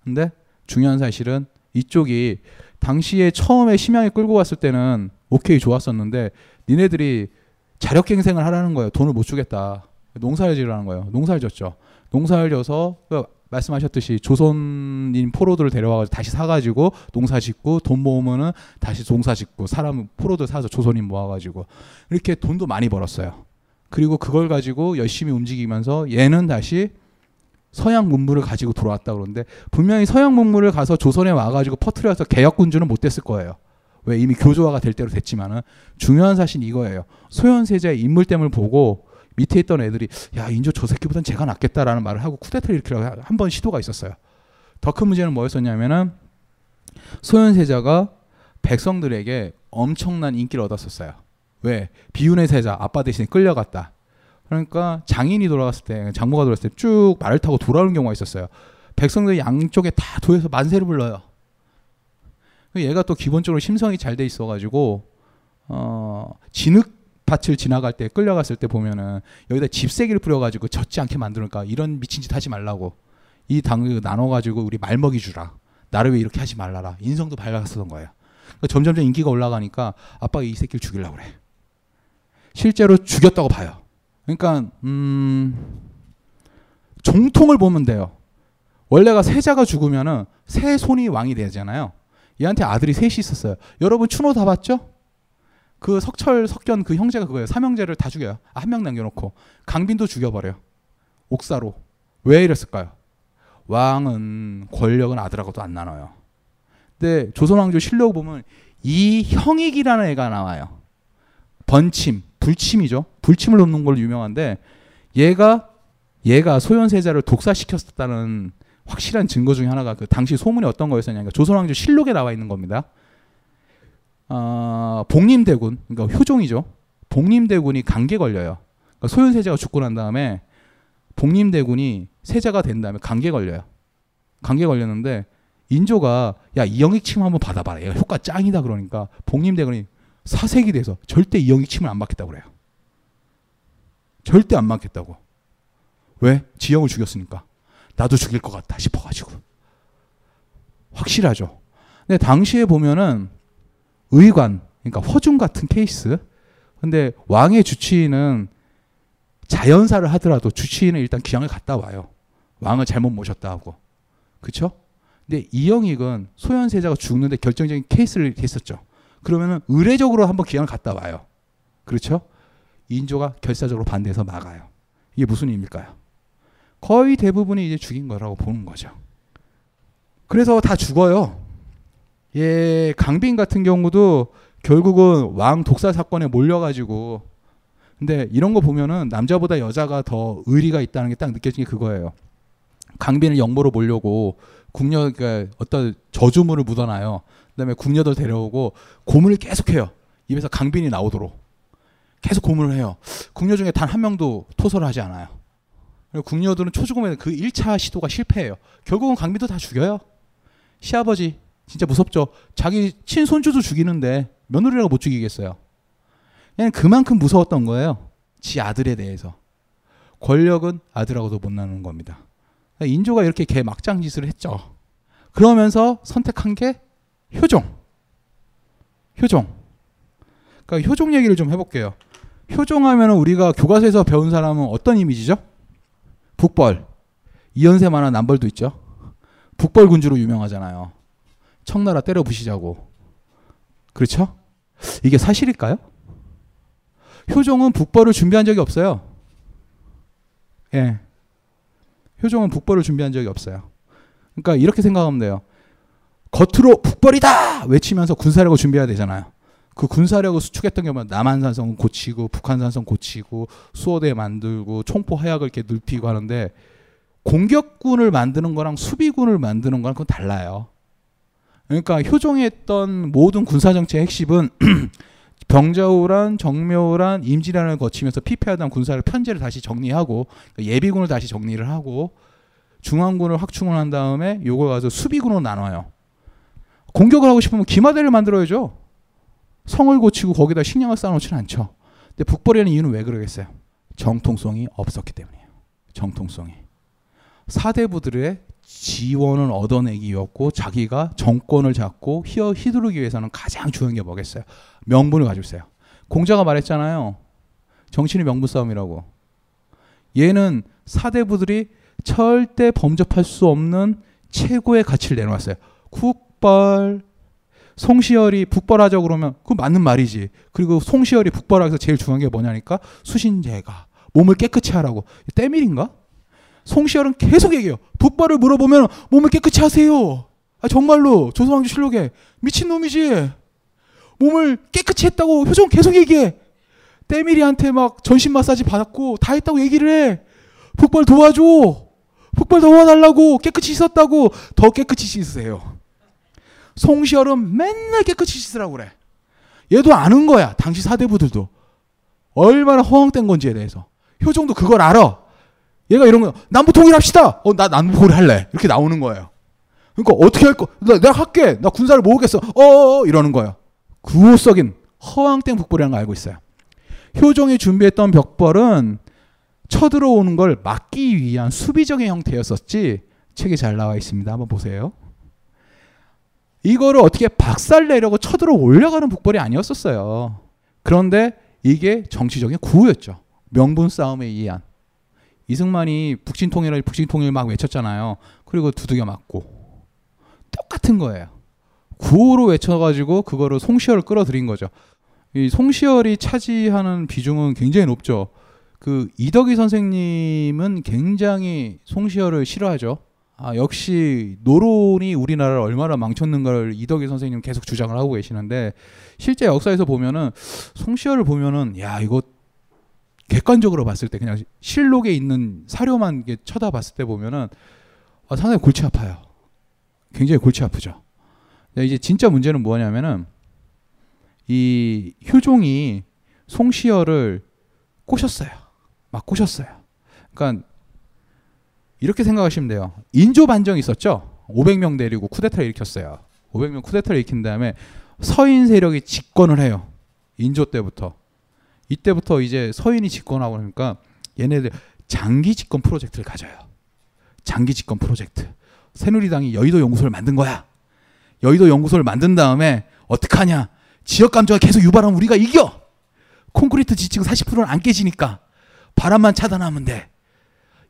근데 중요한 사실은 이쪽이 당시에 처음에 심양에 끌고 갔을 때는 오케이 좋았었는데 니네들이 자력갱생을 하라는 거예요. 돈을 못 주겠다. 농사를 지으라는 거예요. 농사를 졌죠. 농사를 져서 그 말씀하셨듯이 조선인 포로들을 데려와가지고 다시 사가지고 농사 짓고 돈 모으면은 다시 농사 짓고 사람 포로들 사서 조선인 모아가지고 이렇게 돈도 많이 벌었어요. 그리고 그걸 가지고 열심히 움직이면서 얘는 다시 서양 문물을 가지고 돌아왔다 그러는데 분명히 서양 문물을 가서 조선에 와가지고 퍼트려서 개혁군주는 못 됐을 거예요. 왜 이미 교조화가 될 대로 됐지만은 중요한 사실은 이거예요. 소현세자의 인물됨을 보고 밑에 있던 애들이 야 인조 저 새끼보단 제가 낫겠다라는 말을 하고 쿠데타를 일으키려고 한 번 시도가 있었어요. 더 큰 문제는 뭐였었냐면은 소현세자가 백성들에게 엄청난 인기를 얻었었어요. 왜 비운의 세자 아빠 대신에 끌려갔다. 그러니까 장인이 돌아갔을 때 장모가 돌아갔을 때 쭉 말을 타고 돌아오는 경우가 있었어요. 백성들이 양쪽에 다 도에서 만세를 불러요. 얘가 또 기본적으로 심성이 잘 돼 있어가지고 어 진흙 밭을 지나갈 때 끌려갔을 때 보면은 여기다 집세기를 뿌려가지고 젖지 않게 만드니까 이런 미친 짓 하지 말라고 이 당을 나눠가지고 우리 말 먹이 주라 나를 왜 이렇게 하지 말라라 인성도 밝았었던 거예요. 그러니까 점점점 인기가 올라가니까 아빠가 이 새끼를 죽이려고 그래. 실제로 죽였다고 봐요. 그러니까 음 종통을 보면 돼요. 원래가 세자가 죽으면은 세 손이 왕이 되잖아요. 얘한테 아들이 셋이 있었어요. 여러분 추노 다 봤죠? 그 석철 석견 그 형제가 그거예요. 삼형제를 다 죽여요. 아, 한 명 남겨놓고 강빈도 죽여버려요. 옥사로. 왜 이랬을까요? 왕은 권력은 아들하고도 안 나눠요. 근데 조선왕조 실록 보면 이형익이라는 애가 나와요. 번침, 불침이죠. 불침을 놓는 걸로 유명한데 얘가 얘가 소현세자를 독사시켰다는 확실한 증거 중에 하나가 그 당시 소문이 어떤 거였었냐니까 조선왕조 실록에 나와 있는 겁니다. 어, 복림대군, 그러니까 효종이죠. 복림대군이 감기에 걸려요. 그러니까 소현세자가 죽고 난 다음에 복림대군이 세자가 된 다음에 감기에 걸려요. 감기에 걸렸는데 인조가 야 이영익 침 한번 받아봐라. 얘가 효과 짱이다 그러니까 복림대군이 사색이 돼서 절대 이영익 침을 안 받겠다고 그래요. 절대 안 받겠다고. 왜? 지영을 죽였으니까. 나도 죽일 것 같다 싶어가지고. 확실하죠. 근데 당시에 보면은 의관, 그러니까 허중 같은 케이스. 근데 왕의 주치의는 자연사를 하더라도 주치의는 일단 기양을 갔다 와요. 왕을 잘못 모셨다 하고. 그쵸? 근데 이영익은 소현세자가 죽는데 결정적인 케이스를 했었죠. 그러면은 의례적으로 한번 기양을 갔다 와요. 그렇죠? 인조가 결사적으로 반대해서 막아요. 이게 무슨 의미일까요? 거의 대부분이 이제 죽인 거라고 보는 거죠. 그래서 다 죽어요. 예, 강빈 같은 경우도 결국은 왕 독사 사건에 몰려가지고 근데 이런 거 보면은 남자보다 여자가 더 의리가 있다는 게 딱 느껴지는 게 그거예요. 강빈을 영모로 몰려고 궁녀 그러니까 어떤 저주물을 묻어놔요. 그다음에 궁녀들 데려오고 고문을 계속해요. 입에서 강빈이 나오도록 계속 고문을 해요. 궁녀 중에 단 한 명도 토설을 하지 않아요. 그리고 궁녀들은 초죽음에 그 1차 시도가 실패해요. 결국은 강빈도 다 죽여요. 시아버지 진짜 무섭죠. 자기 친손주도 죽이는데 며느리라고 못 죽이겠어요. 그냥 그만큼 무서웠던 거예요. 지 아들에 대해서. 권력은 아들하고도 못 나누는 겁니다. 인조가 이렇게 개 막장 짓을 했죠. 그러면서 선택한 게 효종. 효종. 그러니까 효종 얘기를 좀 해볼게요. 효종하면 우리가 교과서에서 배운 사람은 어떤 이미지죠? 북벌. 이연세 만한 남벌도 있죠. 북벌 군주로 유명하잖아요. 청나라 때려 부시자고. 그렇죠? 이게 사실일까요? 효종은 북벌을 준비한 적이 없어요. 예. 효종은 북벌을 준비한 적이 없어요. 그러니까 이렇게 생각하면 돼요. 겉으로 북벌이다 외치면서 군사력을 준비해야 되잖아요. 그 군사력을 수축했던 게 뭐야? 남한산성 고치고 북한산성 고치고 수호대 만들고 총포 하약을 이렇게 늙히고 하는데 공격군을 만드는 거랑 수비군을 만드는 거랑 그건 달라요. 그러니까 효종이 했던 모든 군사 정책의 핵심은 병자호란, 정묘란, 임진란을 거치면서 피폐하던 군사를 편제를 다시 정리하고 그러니까 예비군을 다시 정리를 하고 중앙군을 확충을 한 다음에 요걸 가서 수비군으로 나눠요. 공격을 하고 싶으면 기마대를 만들어야죠. 성을 고치고 거기다 식량을 쌓아놓지는 않죠. 근데 북벌이라는 이유는 왜 그러겠어요? 정통성이 없었기 때문이에요. 정통성이. 사대부들의 지원을 얻어내기 위해서 자기가 정권을 잡고 휘어 휘두르기 위해서는 가장 중요한 게 뭐겠어요? 명분을 가지고 있어요. 공자가 말했잖아요. 정신이 명분 싸움이라고. 얘는 사대부들이 절대 범접할 수 없는 최고의 가치를 내놓았어요. 국벌. 송시열이 북벌하자 그러면 그 맞는 말이지. 그리고 송시열이 북벌하기서 제일 중요한 게 뭐냐니까 수신제가 몸을 깨끗이 하라고. 때밀인가? 송시열은 계속 얘기해요. 북벌을 물어보면 몸을 깨끗이 하세요. 아, 정말로 조선왕조 실록에 미친 놈이지. 몸을 깨끗이 했다고 효정 계속 얘기해. 때밀이한테 막 전신 마사지 받았고 다 했다고 얘기를 해. 북벌 도와줘. 북벌 도와달라고 깨끗이 씻었다고 더 깨끗이 씻으세요. 송시열은 맨날 깨끗이 씻으라고 그래. 얘도 아는 거야. 당시 사대부들도. 얼마나 허황된 건지에 대해서. 효정도 그걸 알아. 얘가 이런 거 남부 통일합시다. 어, 나 남부 통일 할래. 이렇게 나오는 거예요. 그러니까 어떻게 할 거? 나, 내가 할게. 나 군사를 모으겠어. 어, 이러는 거예요. 구호석인 허황된 북벌이라는 걸 알고 있어요. 효종이 준비했던 벽벌은 쳐들어오는 걸 막기 위한 수비적인 형태였었지 책에 잘 나와 있습니다. 한번 보세요. 이거를 어떻게 박살 내려고 쳐들어 올려가는 북벌이 아니었었어요. 그런데 이게 정치적인 구호였죠. 명분 싸움에 의한. 이승만이 북진통일을 북진통일 막 외쳤잖아요. 그리고 두들겨 맞고 똑같은 거예요. 구호로 외쳐가지고 그거를 송시열을 끌어들인 거죠. 이 송시열이 차지하는 비중은 굉장히 높죠. 그 이덕희 선생님은 굉장히 송시열을 싫어하죠. 아, 역시 노론이 우리나라를 얼마나 망쳤는가를 이덕희 선생님 계속 주장을 하고 계시는데 실제 역사에서 보면은 송시열을 보면은 야 이거 객관적으로 봤을 때 그냥 실록에 있는 사료만 쳐다봤을 때 보면은 아, 상당히 골치 아파요. 굉장히 골치 아프죠. 이제 진짜 문제는 뭐냐면은 이 효종이 송시열을 꼬셨어요. 막 꼬셨어요. 그러니까 이렇게 생각하시면 돼요. 인조 반정이 있었죠. 500명 데리고 쿠데타를 일으켰어요. 500명 쿠데타를 일으킨 다음에 서인 세력이 집권을 해요. 인조 때부터. 이때부터 이제 서인이 집권하고 그러니까 얘네들 장기 집권 프로젝트를 가져요. 장기 집권 프로젝트. 새누리당이 여의도 연구소를 만든 거야. 여의도 연구소를 만든 다음에 어떡하냐? 지역 감정을 계속 유발하면 우리가 이겨. 콘크리트 지층 40%는 안 깨지니까 바람만 차단하면 돼.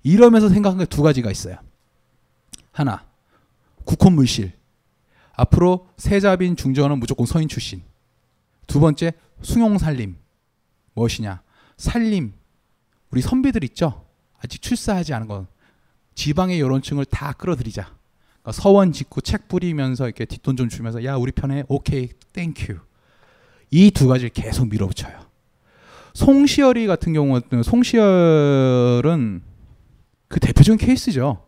이러면서 생각한 게 두 가지가 있어요. 하나, 국혼 물실. 앞으로 세자빈 중전은 무조건 서인 출신. 두 번째, 숭용 산림. 무엇이냐? 산림. 우리 선비들 있죠? 아직 출사하지 않은 건 지방의 여론층을 다 끌어들이자. 그러니까 서원 짓고 책 뿌리면서 이렇게 뒷돈 좀 주면서 야 우리 편에 오케이 thank you. 이 두 가지를 계속 밀어붙여요. 송시열이 같은 경우는 송시열은 그 대표적인 케이스죠.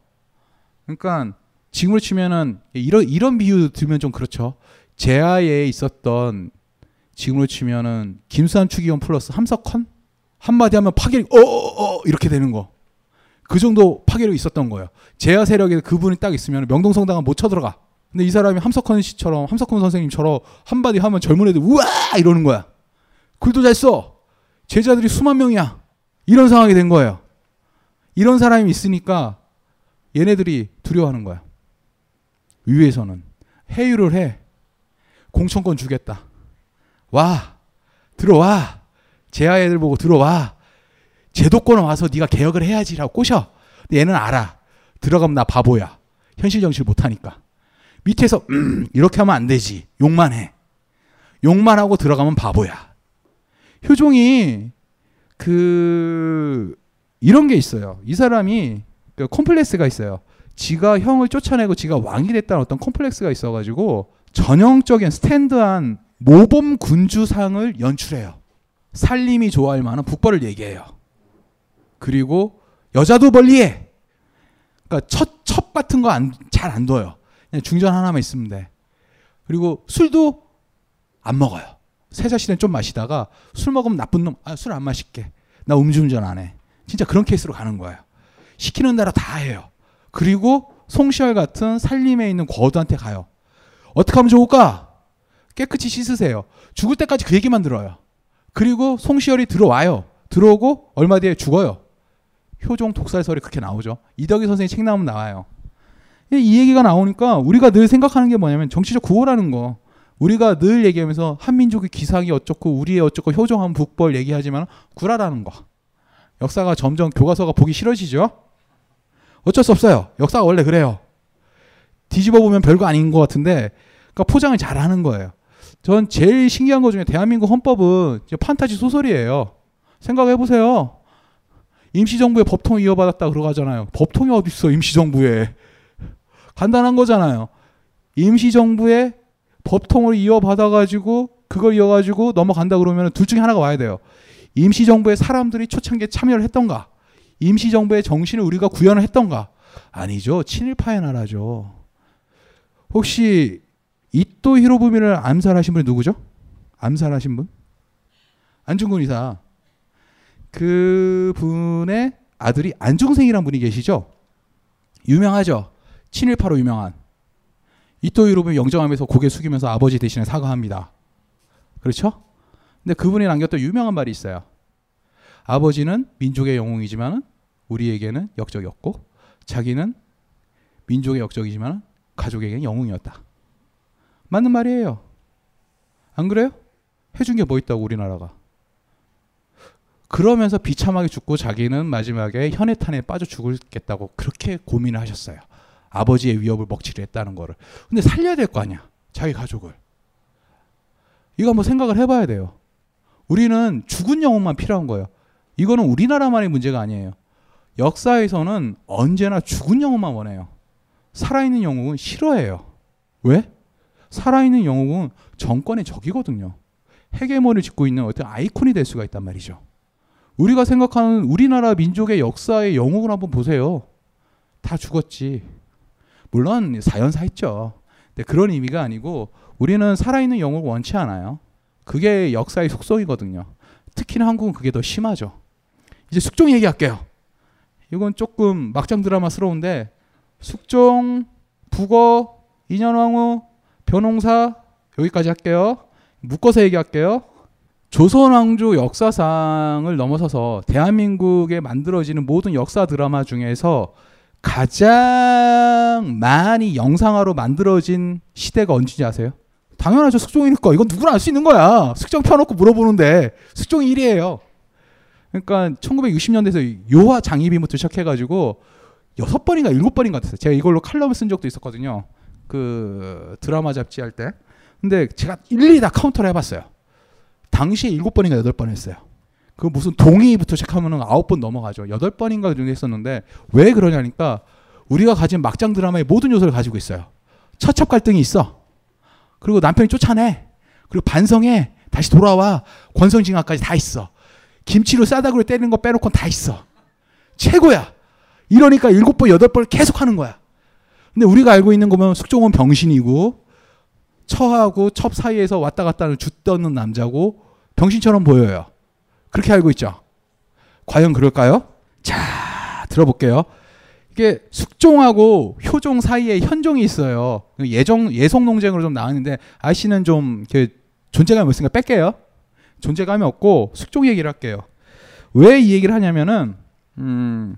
그러니까 지금으로 치면은 이런 이런 비유 들면 좀 그렇죠. 제아에 있었던 지금으로 치면은 김수환 추기원 플러스 함석헌 한마디 하면 파괴력 어어어 이렇게 되는 거. 그 정도 파괴력이 있었던 거예요. 제야 세력에 그분이 딱 있으면 명동성당은 못 쳐들어가. 근데 이 사람이 함석헌 씨처럼 함석헌 선생님처럼 한마디 하면 젊은 애들 우와 이러는 거야. 글도 잘 써. 제자들이 수만 명이야. 이런 상황이 된 거예요. 이런 사람이 있으니까 얘네들이 두려워하는 거야. 위에서는 회유를 해. 공천권 주겠다. 와 들어와. 제아 애들 보고 들어와. 제도권 와서 네가 개혁을 해야지라고 꼬셔. 근데 얘는 알아. 들어가면 나 바보야. 현실 정치를 못하니까. 밑에서 음, 이렇게 하면 안 되지. 욕만 해. 욕만 하고 들어가면 바보야. 효종이 그 이런 게 있어요. 이 사람이 그 콤플렉스가 있어요. 지가 형을 쫓아내고 지가 왕이 됐다는 어떤 콤플렉스가 있어가지고 전형적인 스탠드한 모범 군주상을 연출해요. 살림이 좋아할 만한 북벌을 얘기해요. 그리고 여자도 멀리해. 그러니까 첫, 첩 같은 거잘안 둬요. 그냥 중전 하나만 있으면 돼. 그리고 술도 안 먹어요. 세자 시대는 좀 마시다가 술 먹으면 나쁜 놈, 아, 술 안 마실게. 나 음주운전 안 해. 진짜 그런 케이스로 가는 거예요. 시키는 대로 다 해요. 그리고 송시열 같은 살림에 있는 거두한테 가요. 어떻게 하면 좋을까? 깨끗이 씻으세요. 죽을 때까지 그 얘기만 들어요. 그리고 송시열이 들어와요. 들어오고 얼마 뒤에 죽어요. 효종 독살설이 그렇게 나오죠. 이덕희 선생님 책 나오면 나와요. 이 얘기가 나오니까 우리가 늘 생각하는 게 뭐냐면 정치적 구호라는 거. 우리가 늘 얘기하면서 한민족의 기상이 어쩌고 우리의 어쩌고 효종한 북벌 얘기하지만 구라라는 거. 역사가 점점 교과서가 보기 싫어지죠. 어쩔 수 없어요. 역사가 원래 그래요. 뒤집어 보면 별거 아닌 것 같은데, 그러니까 포장을 잘하는 거예요. 전 제일 신기한 것 중에 대한민국 헌법은 판타지 소설이에요. 생각해 보세요. 임시정부의 법통을 이어받았다 그러고 하잖아요. 법통이 어디 있어 임시정부에. 간단한 거잖아요. 임시정부의 법통을 이어받아가지고 그걸 이어가지고 넘어간다 그러면 둘 중에 하나가 와야 돼요. 임시정부의 사람들이 초창기에 참여를 했던가? 임시정부의 정신을 우리가 구현을 했던가? 아니죠. 친일파의 나라죠. 혹시 이토 히로부미를 암살하신 분이 누구죠? 암살하신 분? 안중근 의사. 그 분의 아들이 안중생이란 분이 계시죠? 유명하죠? 친일파로 유명한. 이토 히로부미 영정하면서 고개 숙이면서 아버지 대신에 사과합니다. 그렇죠? 근데 그분이 남겼던 유명한 말이 있어요. 아버지는 민족의 영웅이지만 우리에게는 역적이 없고 자기는 민족의 역적이지만 가족에게는 영웅이었다. 맞는 말이에요. 안 그래요? 해준 게 뭐 있다고 우리나라가. 그러면서 비참하게 죽고 자기는 마지막에 현해탄에 빠져 죽겠다고 그렇게 고민을 하셨어요. 아버지의 위협을 먹칠을 했다는 거를. 근데 살려야 될 거 아니야. 자기 가족을. 이거 한번 생각을 해봐야 돼요. 우리는 죽은 영웅만 필요한 거예요. 이거는 우리나라만의 문제가 아니에요. 역사에서는 언제나 죽은 영웅만 원해요. 살아있는 영웅은 싫어해요. 왜? 살아있는 영웅은 정권의 적이거든요. 헤게모니를 짓고 있는 어떤 아이콘이 될 수가 있단 말이죠. 우리가 생각하는 우리나라 민족의 역사의 영웅을 한번 보세요. 다 죽었지. 물론 사연사 했죠. 근데 그런 의미가 아니고 우리는 살아있는 영웅을 원치 않아요. 그게 역사의 속성이거든요. 특히나 한국은 그게 더 심하죠. 이제 숙종 얘기할게요. 이건 조금 막장 드라마스러운데 숙종, 북어, 인현왕후, 변홍사 여기까지 할게요. 묶어서 얘기할게요. 조선 왕조 역사상을 넘어서서 대한민국에 만들어지는 모든 역사 드라마 중에서 가장 많이 영상화로 만들어진 시대가 언제인지 아세요? 당연하죠. 숙종이니까. 이건 누구나 알 수 있는 거야. 숙종 펴놓고 물어보는데 숙종이 1위에요. 그러니까 1960년대에서 요화 장희빈부터 시작해가지고 여섯 번인가 일곱 번인가 됐어요. 제가 이걸로 칼럼을 쓴 적도 있었거든요. 그 드라마 잡지 할 때. 근데 제가 일일이 다 카운터를 해봤어요. 당시에 일곱 번인가 여덟 번 했어요. 그 무슨 동이부터 시작하면 아홉 번 넘어가죠. 여덟 번인가 정도 했었는데 왜 그러냐니까 우리가 가진 막장 드라마의 모든 요소를 가지고 있어요. 처첩 갈등이 있어. 그리고 남편이 쫓아내. 그리고 반성해. 다시 돌아와. 권선징악까지 다 있어. 김치로 싸다구로 때리는 거 빼놓고 다 있어. 최고야. 이러니까 일곱 번, 여덟 번 계속 하는 거야. 근데 우리가 알고 있는 거면 숙종은 병신이고 처하고 첩 사이에서 왔다 갔다 하는 줏떠는 남자고 병신처럼 보여요. 그렇게 알고 있죠. 과연 그럴까요? 자, 들어볼게요. 이게 숙종하고 효종 사이에 현종이 있어요. 예종 예송 농쟁으로 좀 나왔는데 아씨는 좀 존재감이 없으니까 뺄게요. 존재감이 없고 숙종 얘기를 할게요. 왜 이 얘기를 하냐면은 음,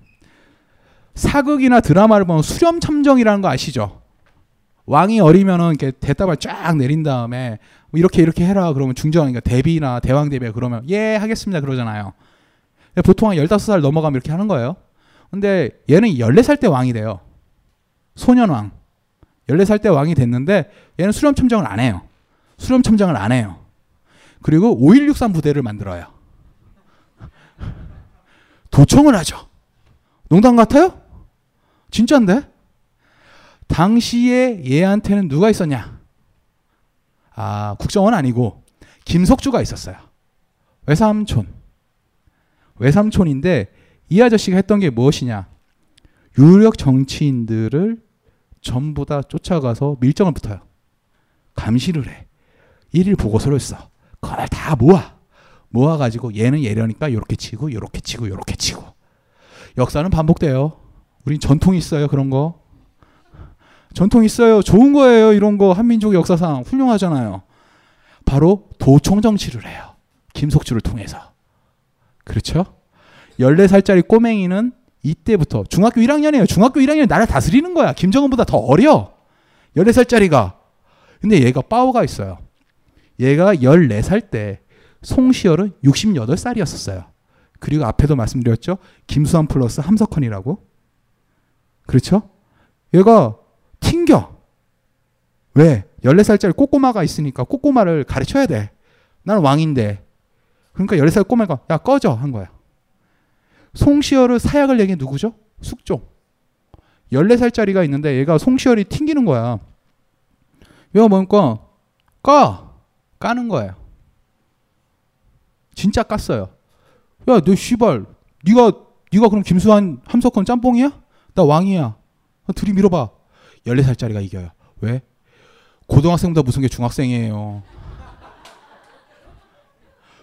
사극이나 드라마를 보면 수렴 참정이라는 거 아시죠? 왕이 어리면은 이렇게 대답을 쫙 내린 다음에 뭐 이렇게 이렇게 해라 그러면 중정 그러니까 대비나 대왕 대비 그러면 예 하겠습니다 그러잖아요. 보통 한 15살 넘어가면 이렇게 하는 거예요. 근데 얘는 14살 때 왕이 돼요. 소년왕. 14살 때 왕이 됐는데 얘는 수렴 참정을 안 해요. 수렴 참정을 안 해요. 그리고 5163 부대를 만들어요. 도청을 하죠. 농담 같아요? 진짜인데? 당시에 얘한테는 누가 있었냐? 아, 국정원 아니고 김석주가 있었어요. 외삼촌. 외삼촌인데 이 아저씨가 했던 게 무엇이냐? 유력 정치인들을 전부 다 쫓아가서 밀정을 붙어요. 감시를 해. 일일 보고서를 써. 그걸 다 모아. 모아가지고 얘는 얘려니까 요렇게 치고 요렇게 치고 요렇게 치고. 역사는 반복돼요. 우린 전통이 있어요. 그런 거. 전통 있어요. 좋은 거예요. 이런 거 한민족 역사상 훌륭하잖아요. 바로 도청 정치를 해요. 김석주를 통해서. 그렇죠? 14살짜리 꼬맹이는 이때부터 중학교 1학년이에요. 중학교 1학년 나를 다스리는 거야. 김정은보다 더 어려. 14살짜리가. 근데 얘가 파워가 있어요. 얘가 14살 때 송시열은 68살이었었어요. 그리고 앞에도 말씀드렸죠. 김수환 플러스 함석헌이라고. 그렇죠? 얘가 튕겨. 왜? 14살짜리 꼬꼬마가 있으니까 꼬꼬마를 가르쳐야 돼. 나는 왕인데. 그러니까 14살 꼬마가 야 꺼져 한 거야. 송시열을 사약을 내게 누구죠? 숙종. 14살짜리가 있는데 얘가 송시열이 튕기는 거야. 얘가 뭐니까 까. 까는 거예요. 진짜 깠어요. 야, 너 씨발, 네가 네가 그럼 김수환 함석헌 짬뽕이야? 나 왕이야. 둘이 밀어봐. 14살짜리가 이겨요. 왜? 고등학생보다 무슨 게 중학생이에요.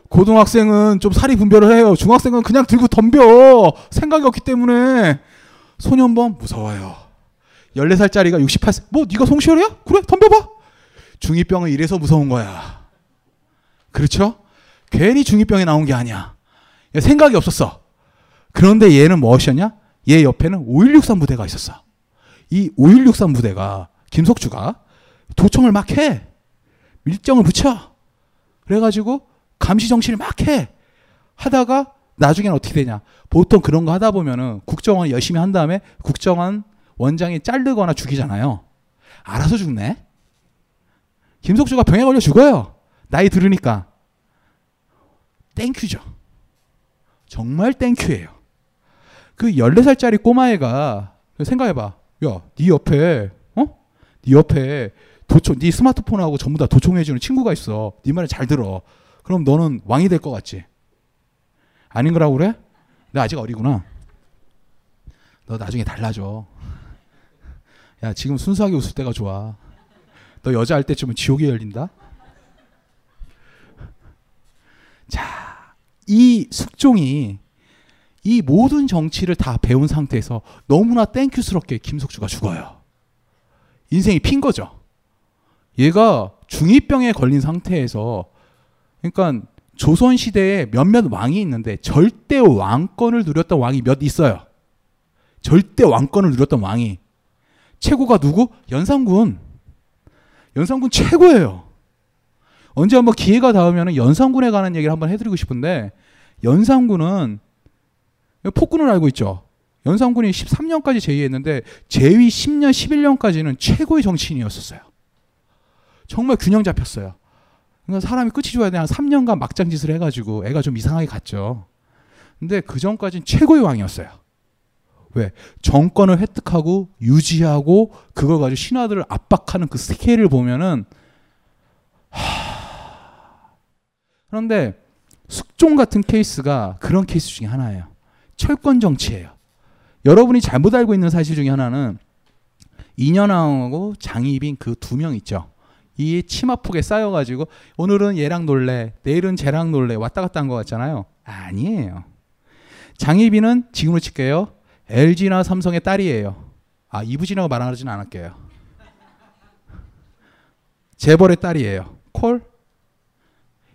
고등학생은 좀 사리 분별을 해요. 중학생은 그냥 들고 덤벼. 생각이 없기 때문에. 소년범 무서워요. 14살짜리가 68세. 뭐 네가 송시열이야? 그래 덤벼봐. 중2병은 이래서 무서운 거야. 그렇죠? 괜히 중2병이 나온 게 아니야. 생각이 없었어. 그런데 얘는 무엇이었냐? 얘 옆에는 5163 부대가 있었어. 이 5163 부대가 김석주가 도청을 막 해. 밀정을 붙여. 그래가지고 감시 정치를 막 해. 하다가 나중에는 어떻게 되냐. 보통 그런 거 하다 보면은 국정원 열심히 한 다음에 국정원 원장이 자르거나 죽이잖아요. 알아서 죽네. 김석주가 병에 걸려 죽어요. 나이 들으니까. thank you죠. 정말 thank you예요. 그 14살짜리 꼬마애가 생각해봐. 야, 네 옆에 어? 네 옆에 도총, 네 스마트폰하고 전부 다 도청해주는 친구가 있어. 네 말을 잘 들어. 그럼 너는 왕이 될 것 같지? 아닌 거라고 그래? 나 아직 어리구나. 너 나중에 달라져. 야, 지금 순수하게 웃을 때가 좋아. 너 여자 할 때쯤은 지옥이 열린다? 자, 이 숙종이 이 모든 정치를 다 배운 상태에서 너무나 땡큐스럽게 김석주가 죽어요. 인생이 핀 거죠. 얘가 중2병에 걸린 상태에서 그러니까 조선 시대에 몇몇 왕이 있는데 절대 왕권을 누렸던 왕이 몇 있어요. 절대 왕권을 누렸던 왕이 최고가 누구? 연산군. 연산군 최고예요. 언제 한번 기회가 닿으면 연산군에 관한 얘기를 한번 해드리고 싶은데 연산군은 폭군을 알고 있죠. 연산군이 13년까지 제위했는데 제위 10년, 11년까지는 최고의 정치인이었었어요. 정말 균형 잡혔어요. 그러니까 사람이 끝이 좋아야 돼. 한 3년간 막장짓을 해가지고 애가 좀 이상하게 갔죠. 근데 그 전까지는 최고의 왕이었어요. 왜? 정권을 획득하고 유지하고 그걸 가지고 신하들을 압박하는 그 스케일을 보면은 하... 그런데 숙종 같은 케이스가 그런 케이스 중에 하나예요. 철권 정치예요. 여러분이 잘못 알고 있는 사실 중에 하나는 이년왕하고 장희빈 그 두 명 있죠. 이 치마폭에 쌓여가지고 오늘은 얘랑 놀래, 내일은 쟤랑 놀래 왔다 갔다 한 것 같잖아요. 아니에요. 장희빈은 지금으로 칠게요. LG나 삼성의 딸이에요. 아 이부진이라고 말하지는 않을게요. 재벌의 딸이에요. 콜.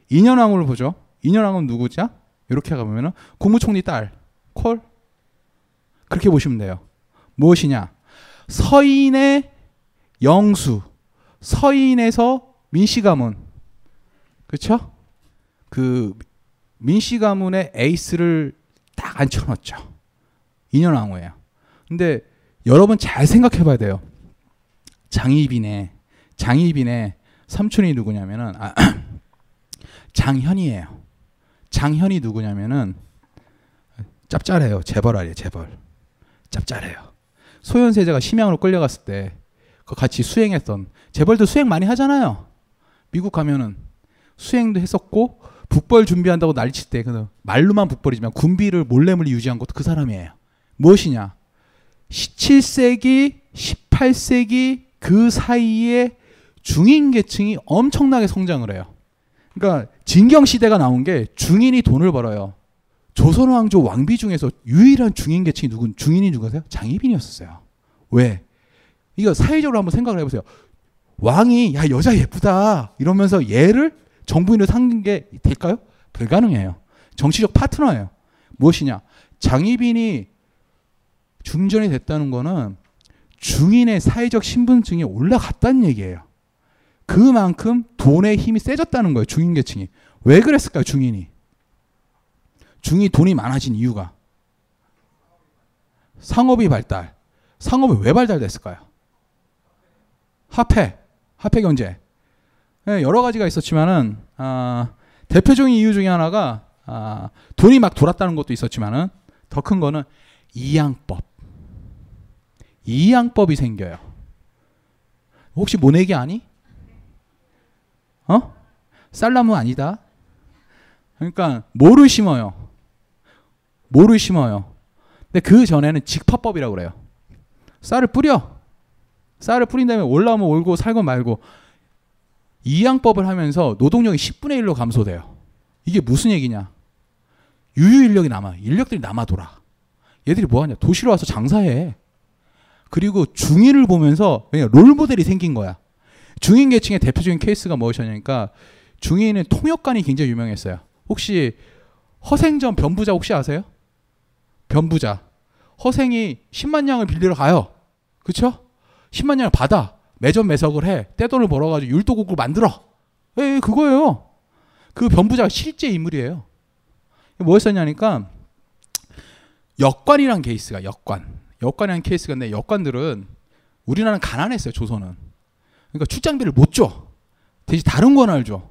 이년왕을 보죠. 이년왕은 누구죠? 이렇게 가보면 은 국무총리 딸. 콜. 그렇게 보시면 돼요. 무엇이냐? 서인의 영수. 서인에서 민씨 가문. 그렇죠? 그 민씨 가문의 에이스를 딱 앉혀놨죠. 인연왕후예요. 근데 여러분 잘 생각해 봐야 돼요. 장희빈의 장희빈의 삼촌이 누구냐면은 아, 장현이에요. 장현이 누구냐면은 짭짤해요. 재벌 아니에요. 재벌. 짭짤해요. 소현세자가 심양으로 끌려갔을 때 그 같이 수행했던 재벌도 수행 많이 하잖아요. 미국 가면은 수행도 했었고 북벌 준비한다고 난리칠 때 그 말로만 북벌이지만 군비를 몰래 몰래 유지한 것도 그 사람이에요. 무엇이냐? 17세기, 18세기 그 사이에 중인 계층이 엄청나게 성장을 해요. 그러니까 진경 시대가 나온 게 중인이 돈을 벌어요. 조선 왕조 왕비 중에서 유일한 중인 계층이 누군 중인이 누구세요? 장희빈이었어요. 왜? 이거 사회적으로 한번 생각을 해보세요. 왕이 야 여자 예쁘다 이러면서 얘를 정부인으로 삼는 게 될까요? 불가능해요. 정치적 파트너예요. 무엇이냐? 장희빈이 중전이 됐다는 거는 중인의 사회적 신분증이 올라갔다는 얘기예요. 그만큼 돈의 힘이 세졌다는 거예요. 중인 계층이. 왜 그랬을까요? 중인이. 중이 돈이 많아진 이유가 상업이 발달. 상업이 왜 발달됐을까요? 화폐, 화폐 경제. 네, 여러 가지가 있었지만은 아, 대표적인 이유 중에 하나가 아, 돈이 막 돌았다는 것도 있었지만은 더 큰 거는 이양법. 이양법이 생겨요. 혹시 모내기 아니? 어? 쌀나무 아니다. 그러니까 뭐를 심어요? 뭐를 심어요? 근데 그 전에는 직파법이라고 그래요. 쌀을 뿌려. 쌀을 뿌린 다음에 올라오면 올고 살고 말고 이양법을 하면서 노동력이 10분의 1로 감소돼요. 이게 무슨 얘기냐? 유유 인력이 남아. 인력들이 남아 돌아. 얘들이 뭐 하냐? 도시로 와서 장사해. 그리고 중인을 보면서 그냥 롤 모델이 생긴 거야. 중인 계층의 대표적인 케이스가 무엇이냐니까 중인은 통역관이 굉장히 유명했어요. 혹시 허생전 변부자 혹시 아세요? 변부자. 허생이 10만 양을 빌리러 가요. 그쵸? 10만 양을 받아. 매점 매석을 해. 떼돈을 벌어가지고 율도국을 만들어. 예, 예, 그거예요. 그 변부자가 실제 인물이에요. 뭐였었냐니까 역관이란 케이스가 역관. 역관이라는 케이스가 있는데 역관들은 우리나라는 가난했어요. 조선은. 그러니까 출장비를 못 줘. 대신 다른 권한을 줘.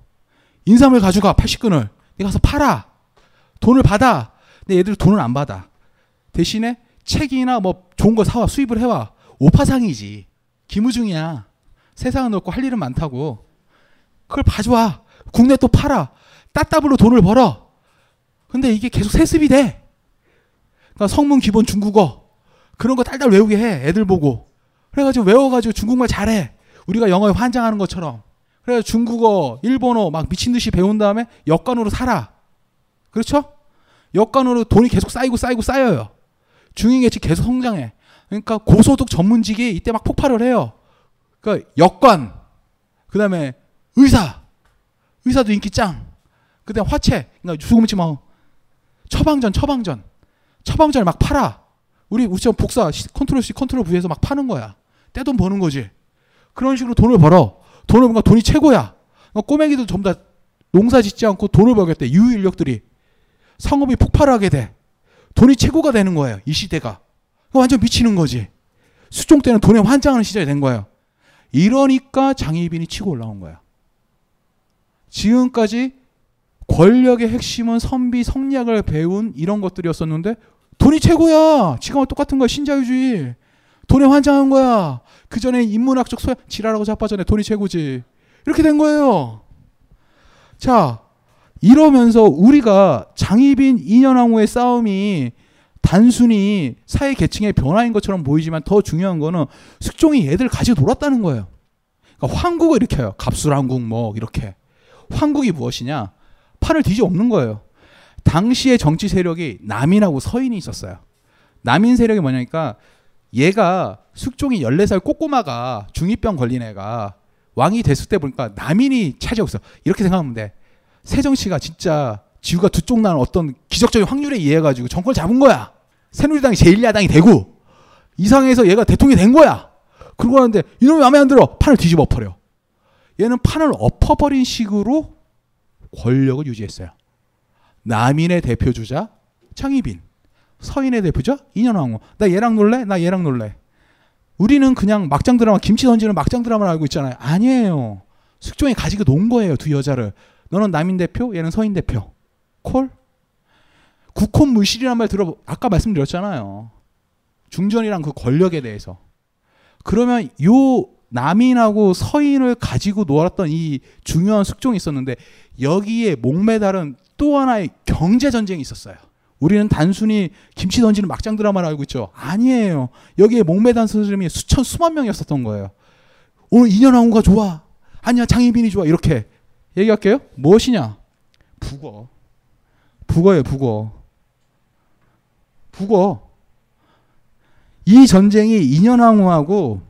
인삼을 가져가 80근을. 네가 가서 팔아. 돈을 받아. 근데 얘들 돈을 안 받아. 대신에 책이나 뭐 좋은 거 사와 수입을 해와. 오파상이지. 기무중이야. 세상은 넓고 할 일은 많다고. 그걸 봐줘와. 국내 또 팔아. 따따블로 돈을 벌어. 근데 이게 계속 세습이 돼. 그러니까 성문 기본 중국어 그런 거 딸딸 외우게 해. 애들 보고. 그래가지고 외워가지고 중국말 잘해. 우리가 영어에 환장하는 것처럼. 그래서 중국어, 일본어 막 미친 듯이 배운 다음에 역관으로 살아. 그렇죠? 역관으로 돈이 계속 쌓이고 쌓이고 쌓여요. 중위계층 계속 성장해. 그러니까 고소득 전문직이 이때 막 폭발을 해요. 그러니까 역관, 그 다음에 의사, 의사도 인기 짱. 그 다음에 화채, 그러니까 뭐 처방전, 처방전, 처방전을 막 팔아. 우리 우리처럼 복사 control C, control V에서 막 파는 거야. 떼돈 버는 거지. 그런 식으로 돈을 벌어. 돈을 벌면 돈이 최고야. 그러니까 꼬맹이도 전부 다 농사 짓지 않고 돈을 벌겠대. 유효 인력들이 상업이 폭발하게 돼. 돈이 최고가 되는 거예요. 이 시대가. 완전 미치는 거지. 숙종 때는 돈에 환장하는 시절이 된 거예요. 이러니까 장희빈이 치고 올라온 거야. 지금까지 권력의 핵심은 선비 성리학을 배운 이런 것들이었었는데 돈이 최고야. 지금과 똑같은 거야. 신자유주의. 돈에 환장한 거야. 그 전에 인문학적 소양 지랄하고 자빠전에 돈이 최고지. 이렇게 된 거예요. 자, 이러면서 우리가 장희빈 이년왕후의 싸움이 단순히 사회 계층의 변화인 것처럼 보이지만 더 중요한 거는 숙종이 얘들 가지고 놀았다는 거예요. 그러니까 황국을 일으켜요. 갑술왕국 뭐 이렇게. 황국이 무엇이냐? 판을 뒤져 엎는 거예요. 당시의 정치 세력이 남인하고 서인이 있었어요. 남인 세력이 뭐냐니까 얘가 숙종이 14살 꼬꼬마가 중2병 걸린 애가 왕이 됐을 때 보니까 남인이 차지하고 있어. 이렇게 생각하면 돼. 새정치가 진짜 지구가 두 쪽 나는 어떤 기적적인 확률에 의해 가지고 정권을 잡은 거야. 새누리당이 제1야당이 되고 이상해서 얘가 대통령이 된 거야. 그러고 하는데 이놈이 마음에 안 들어. 판을 뒤집어 버려. 얘는 판을 엎어버린 식으로 권력을 유지했어요. 남인의 대표주자 창희빈, 서인의 대표자 이년왕후. 나 얘랑 놀래? 나 얘랑 놀래. 우리는 그냥 막장 드라마 김치 던지는 막장 드라마를 알고 있잖아요. 아니에요. 숙종이 가지고 논 거예요 두 여자를. 너는 남인 대표, 얘는 서인 대표. 콜? 국혼 물실이란 말 들어 아까 말씀드렸잖아요. 중전이랑 그 권력에 대해서. 그러면 요 남인하고 서인을 가지고 놀았던 이 중요한 숙종이 있었는데 여기에 목매달은 또 하나의 경제 전쟁이 있었어요. 우리는 단순히 김치 던지는 막장 드라마를 알고 있죠. 아니에요. 여기에 목매단 스님이 수천 수만 명이었었던 거예요. 오늘 인연왕후가 좋아. 아니야 장희빈이 좋아. 이렇게 얘기할게요. 무엇이냐? 북어. 북어예요, 북어. 북어. 이 전쟁이 인연왕후하고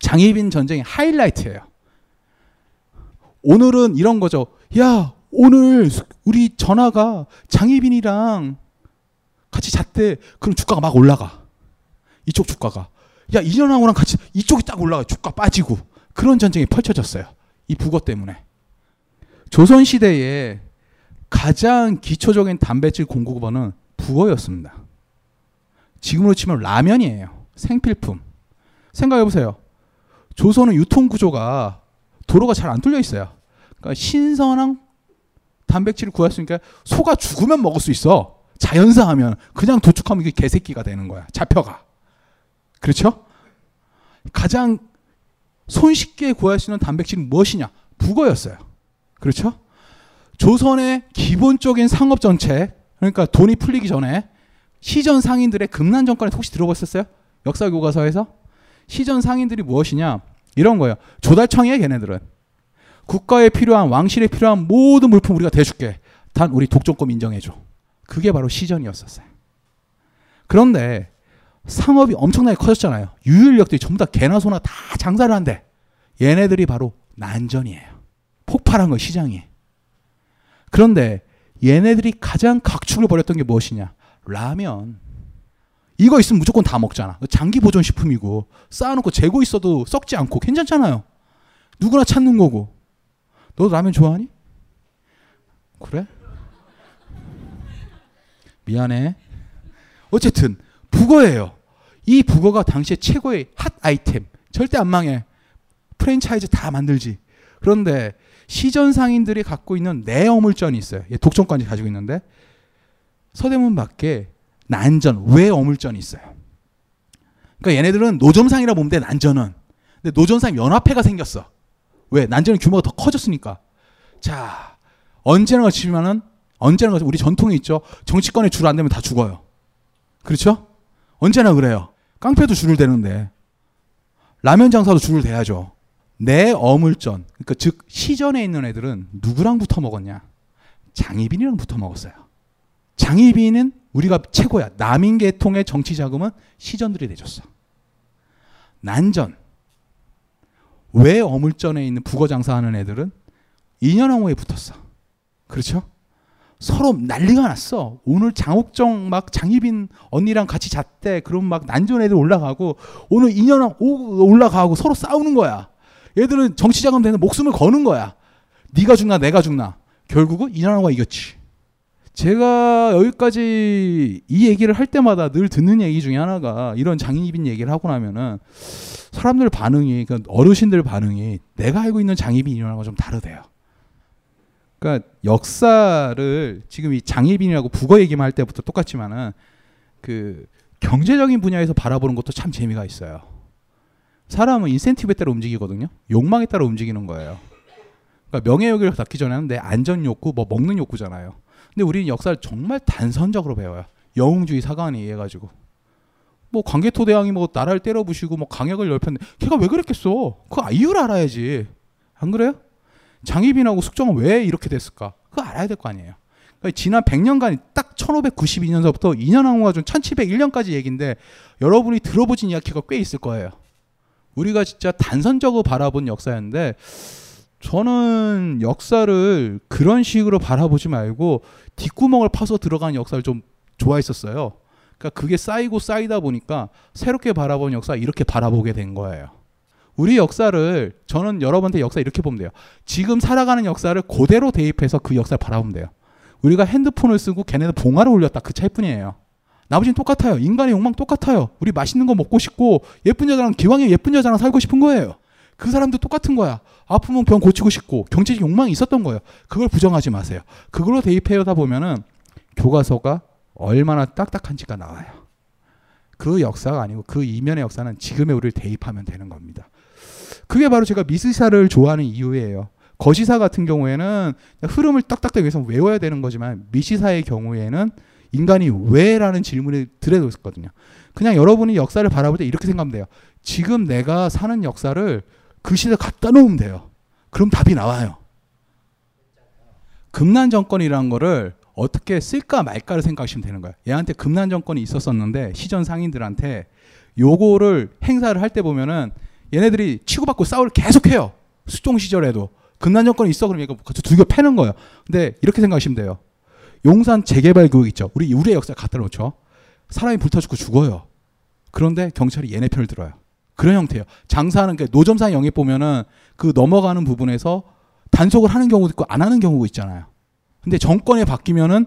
장희빈 전쟁의 하이라이트예요. 오늘은 이런 거죠. 야, 오늘 우리 전화가 장희빈이랑 같이 잤대. 그럼 주가가 막 올라가. 이쪽 주가가. 야, 인연왕후랑 같이 이쪽이 딱 올라가. 주가 빠지고. 그런 전쟁이 펼쳐졌어요. 이 북어 때문에. 조선 시대에 가장 기초적인 단백질 공급원은 북어였습니다. 지금으로 치면 라면이에요. 생필품. 생각해 보세요. 조선은 유통 구조가 도로가 잘 안 뚫려 있어요. 그러니까 신선한 단백질을 구할 수 있으니까 소가 죽으면 먹을 수 있어. 자연사하면 그냥 도축하면 이게 개새끼가 되는 거야. 잡혀가. 그렇죠? 가장 손쉽게 구할 수 있는 단백질은 무엇이냐? 북어였어요. 그렇죠? 조선의 기본적인 상업 정책, 그러니까 돈이 풀리기 전에 시전 상인들의 금난 정권에 혹시 들어보셨어요? 역사 교과서에서 시전 상인들이 무엇이냐? 이런 거예요. 조달청이에요, 걔네들은. 국가에 필요한 왕실에 필요한 모든 물품 우리가 대줄게. 단 우리 독점권 인정해줘. 그게 바로 시전이었었어요. 그런데 상업이 엄청나게 커졌잖아요. 유일력들이 전부 다 개나 소나 다 장사를 한대. 얘네들이 바로 난전이에요. 폭발한 거 시장이. 그런데 얘네들이 가장 각축을 벌였던 게 무엇이냐? 라면. 이거 있으면 무조건 다 먹잖아. 장기 보존 식품이고 쌓아놓고 재고 있어도 썩지 않고 괜찮잖아요. 누구나 찾는 거고. 너 라면 좋아하니? 그래? 미안해. 어쨌든 북어예요. 이 북어가 당시에 최고의 핫 아이템. 절대 안 망해. 프랜차이즈 다 만들지. 그런데 시전 상인들이 갖고 있는 내어물전이 있어요. 독점까지 가지고 있는데 서대문 밖에 난전, 왜 어물전이 있어요. 그러니까 얘네들은 노점상이라 보면 돼, 난전은. 근데 노점상 연합회가 생겼어. 왜? 난전의 규모가 더 커졌으니까. 자, 언제나 그렇지만은, 언제나 우리 전통이 있죠. 정치권에 줄 안 되면 다 죽어요. 그렇죠? 언제나 그래요. 깡패도 줄을 대는데. 라면 장사도 줄을 대야죠. 내 어물전, 그러니까 즉 시전에 있는 애들은 누구랑 붙어 먹었냐? 장희빈이랑 붙어 먹었어요. 장희빈은 우리가 최고야. 남인 계통의 정치 자금은 시전들이 내줬어. 난전. 왜 어물전에 있는 북어 장사하는 애들은 인연왕후에 붙었어. 그렇죠? 서로 난리가 났어. 오늘 장옥정 막 장희빈 언니랑 같이 잤대. 그럼 막 난전 애들 올라가고 오늘 인연왕 올라가고 서로 싸우는 거야. 얘들은 정치 자금 되는 목숨을 거는 거야. 네가 죽나 내가 죽나. 결국은 인연왕후가 이겼지. 제가 여기까지 이 얘기를 할 때마다 늘 듣는 얘기 중에 하나가 이런 장희빈 얘기를 하고 나면은 사람들 반응이 그러니까 어르신들 반응이 내가 알고 있는 장희빈 인연하고 좀 다르대요. 그러니까 역사를 지금 이 장희빈이라고 북어 얘기만 할 때부터 똑같지만은 그 경제적인 분야에서 바라보는 것도 참 재미가 있어요. 사람은 인센티브에 따라 움직이거든요. 욕망에 따라 움직이는 거예요. 그러니까 명예욕을 닿기 전에는 내 안전 욕구, 뭐 먹는 욕구잖아요. 근데 우리는 역사를 정말 단선적으로 배워요. 영웅주의 사관에 의해 가지고. 뭐 광개토 대왕이 뭐 나라를 때려 부시고 뭐 강약을 넓혔는데 걔가 왜 그랬겠어? 그 이유를 알아야지. 안 그래요? 장희빈하고 숙정은 왜 이렇게 됐을까? 그거 알아야 될 거 아니에요. 그러니까 지난 100년간 딱 1592년서부터 2년 항우가 준 1701년까지 얘기인데 여러분이 들어보신 이야기가 꽤 있을 거예요. 우리가 진짜 단선적으로 바라본 역사였는데 저는 역사를 그런 식으로 바라보지 말고 뒷구멍을 파서 들어가는 역사를 좀 좋아했었어요. 그러니까 그게 쌓이고 쌓이다 보니까 새롭게 바라본 역사 이렇게 바라보게 된 거예요. 우리 역사를 저는 여러분한테 역사 이렇게 보면 돼요. 지금 살아가는 역사를 그대로 대입해서 그 역사를 바라보면 돼요. 우리가 핸드폰을 쓰고 걔네는 봉화를 올렸다 그 차이뿐이에요. 나머지는 똑같아요. 인간의 욕망 똑같아요. 우리 맛있는 거 먹고 싶고 예쁜 여자랑 기왕에 예쁜 여자랑 살고 싶은 거예요. 그 사람도 똑같은 거야. 아프면 병 고치고 싶고 경제적 욕망이 있었던 거예요. 그걸 부정하지 마세요. 그걸로 대입해다 보면은 교과서가 얼마나 딱딱한지가 나와요. 그 역사가 아니고 그 이면의 역사는 지금의 우리를 대입하면 되는 겁니다. 그게 바로 제가 미시사를 좋아하는 이유예요. 거시사 같은 경우에는 흐름을 딱딱하게 위해서 외워야 되는 거지만 미시사의 경우에는 인간이 왜라는 질문이 들어도 있거든요. 그냥 여러분이 역사를 바라볼 때 이렇게 생각하면 돼요. 지금 내가 사는 역사를 그 시대 갖다 놓으면 돼요. 그럼 답이 나와요. 금난 정권이라는 거를 어떻게 쓸까 말까를 생각하시면 되는 거예요. 얘한테 금난 정권이 있었었는데 시전 상인들한테 요거를 행사를 할 때 보면은 얘네들이 치고받고 싸울 계속해요. 수종 시절에도 금난 정권이 있어 그러면 이거 두개 패는 거예요. 근데 이렇게 생각하시면 돼요. 용산 재개발 교육 있죠. 우리 우리의 역사 갖다 놓죠. 사람이 불타 죽고 죽어요. 그런데 경찰이 얘네 편을 들어요. 그런 형태예요. 장사하는 게 노점상 영입 보면은 그 넘어가는 부분에서 단속을 하는 경우도 있고 안 하는 경우가 있잖아요. 근데 정권이 바뀌면은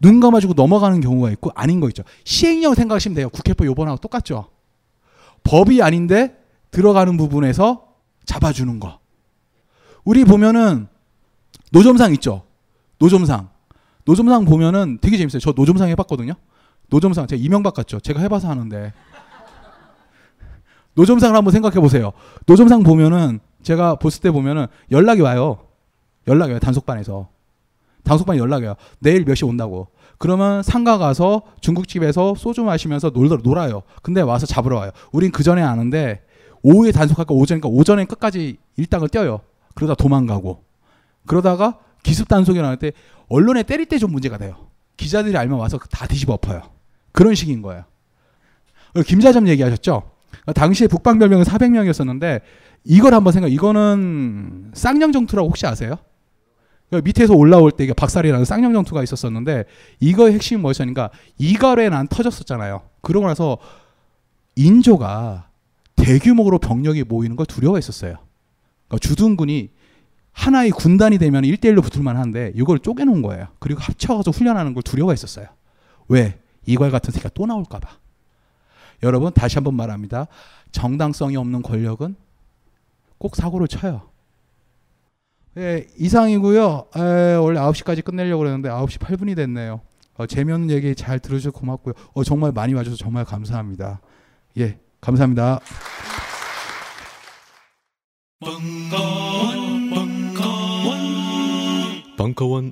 눈 감아주고 넘어가는 경우가 있고 아닌 거 있죠. 시행령 생각하시면 돼요. 국회법 요번하고 똑같죠. 법이 아닌데 들어가는 부분에서 잡아주는 거. 우리 보면은 노점상 있죠. 노점상. 노점상 보면은 되게 재밌어요. 저 노점상 해봤거든요. 노점상 제가 이명박 같죠. 제가 해봐서 하는데 노점상을 한번 생각해 보세요. 노점상 보면은 제가 봤을 때 보면은 연락이 와요. 연락이 와요. 단속반에서. 단속반에 연락이 와요. 내일 몇 시 온다고. 그러면 상가 가서 중국집에서 소주 마시면서 놀, 놀아요. 근데 와서 잡으러 와요. 우린 그 전에 아는데 오후에 단속할까 오전이니까 오전에 끝까지 일당을 떼어요. 그러다 도망가고. 그러다가 기습 단속이 나올 때 언론에 때릴 때 좀 문제가 돼요. 기자들이 알면 와서 다 뒤집어 엎어요. 그런 식인 거예요. 김 자점 얘기하셨죠? 당시에 북방 별명은 400명이었었는데 이걸 한번 생각. 이거는 쌍년정투라고 혹시 아세요? 밑에서 올라올 때 이게 박살이라는 쌍년정투가 있었었는데 이거의 핵심이 뭐였냐니까 이갈에 난 터졌었잖아요. 그러고 나서 인조가 대규모로 병력이 모이는 걸 두려워했었어요. 그러니까 주둔군이 하나의 군단이 되면 1대1로 붙을 만 한데 이걸 쪼개놓은 거예요. 그리고 합쳐서 훈련하는 걸 두려워했었어요. 왜? 이괄 같은 새끼가 또 나올까 봐. 여러분 다시 한번 말합니다. 정당성이 없는 권력은 꼭 사고를 쳐요. 예, 이상이고요. 에, 원래 9시까지 끝내려고 그랬는데 9시 8분이 됐네요. 어, 재미없는 얘기 잘 들어주셔서 고맙고요. 어, 정말 많이 와줘서 정말 감사합니다. 예, 감사합니다. 벙커원,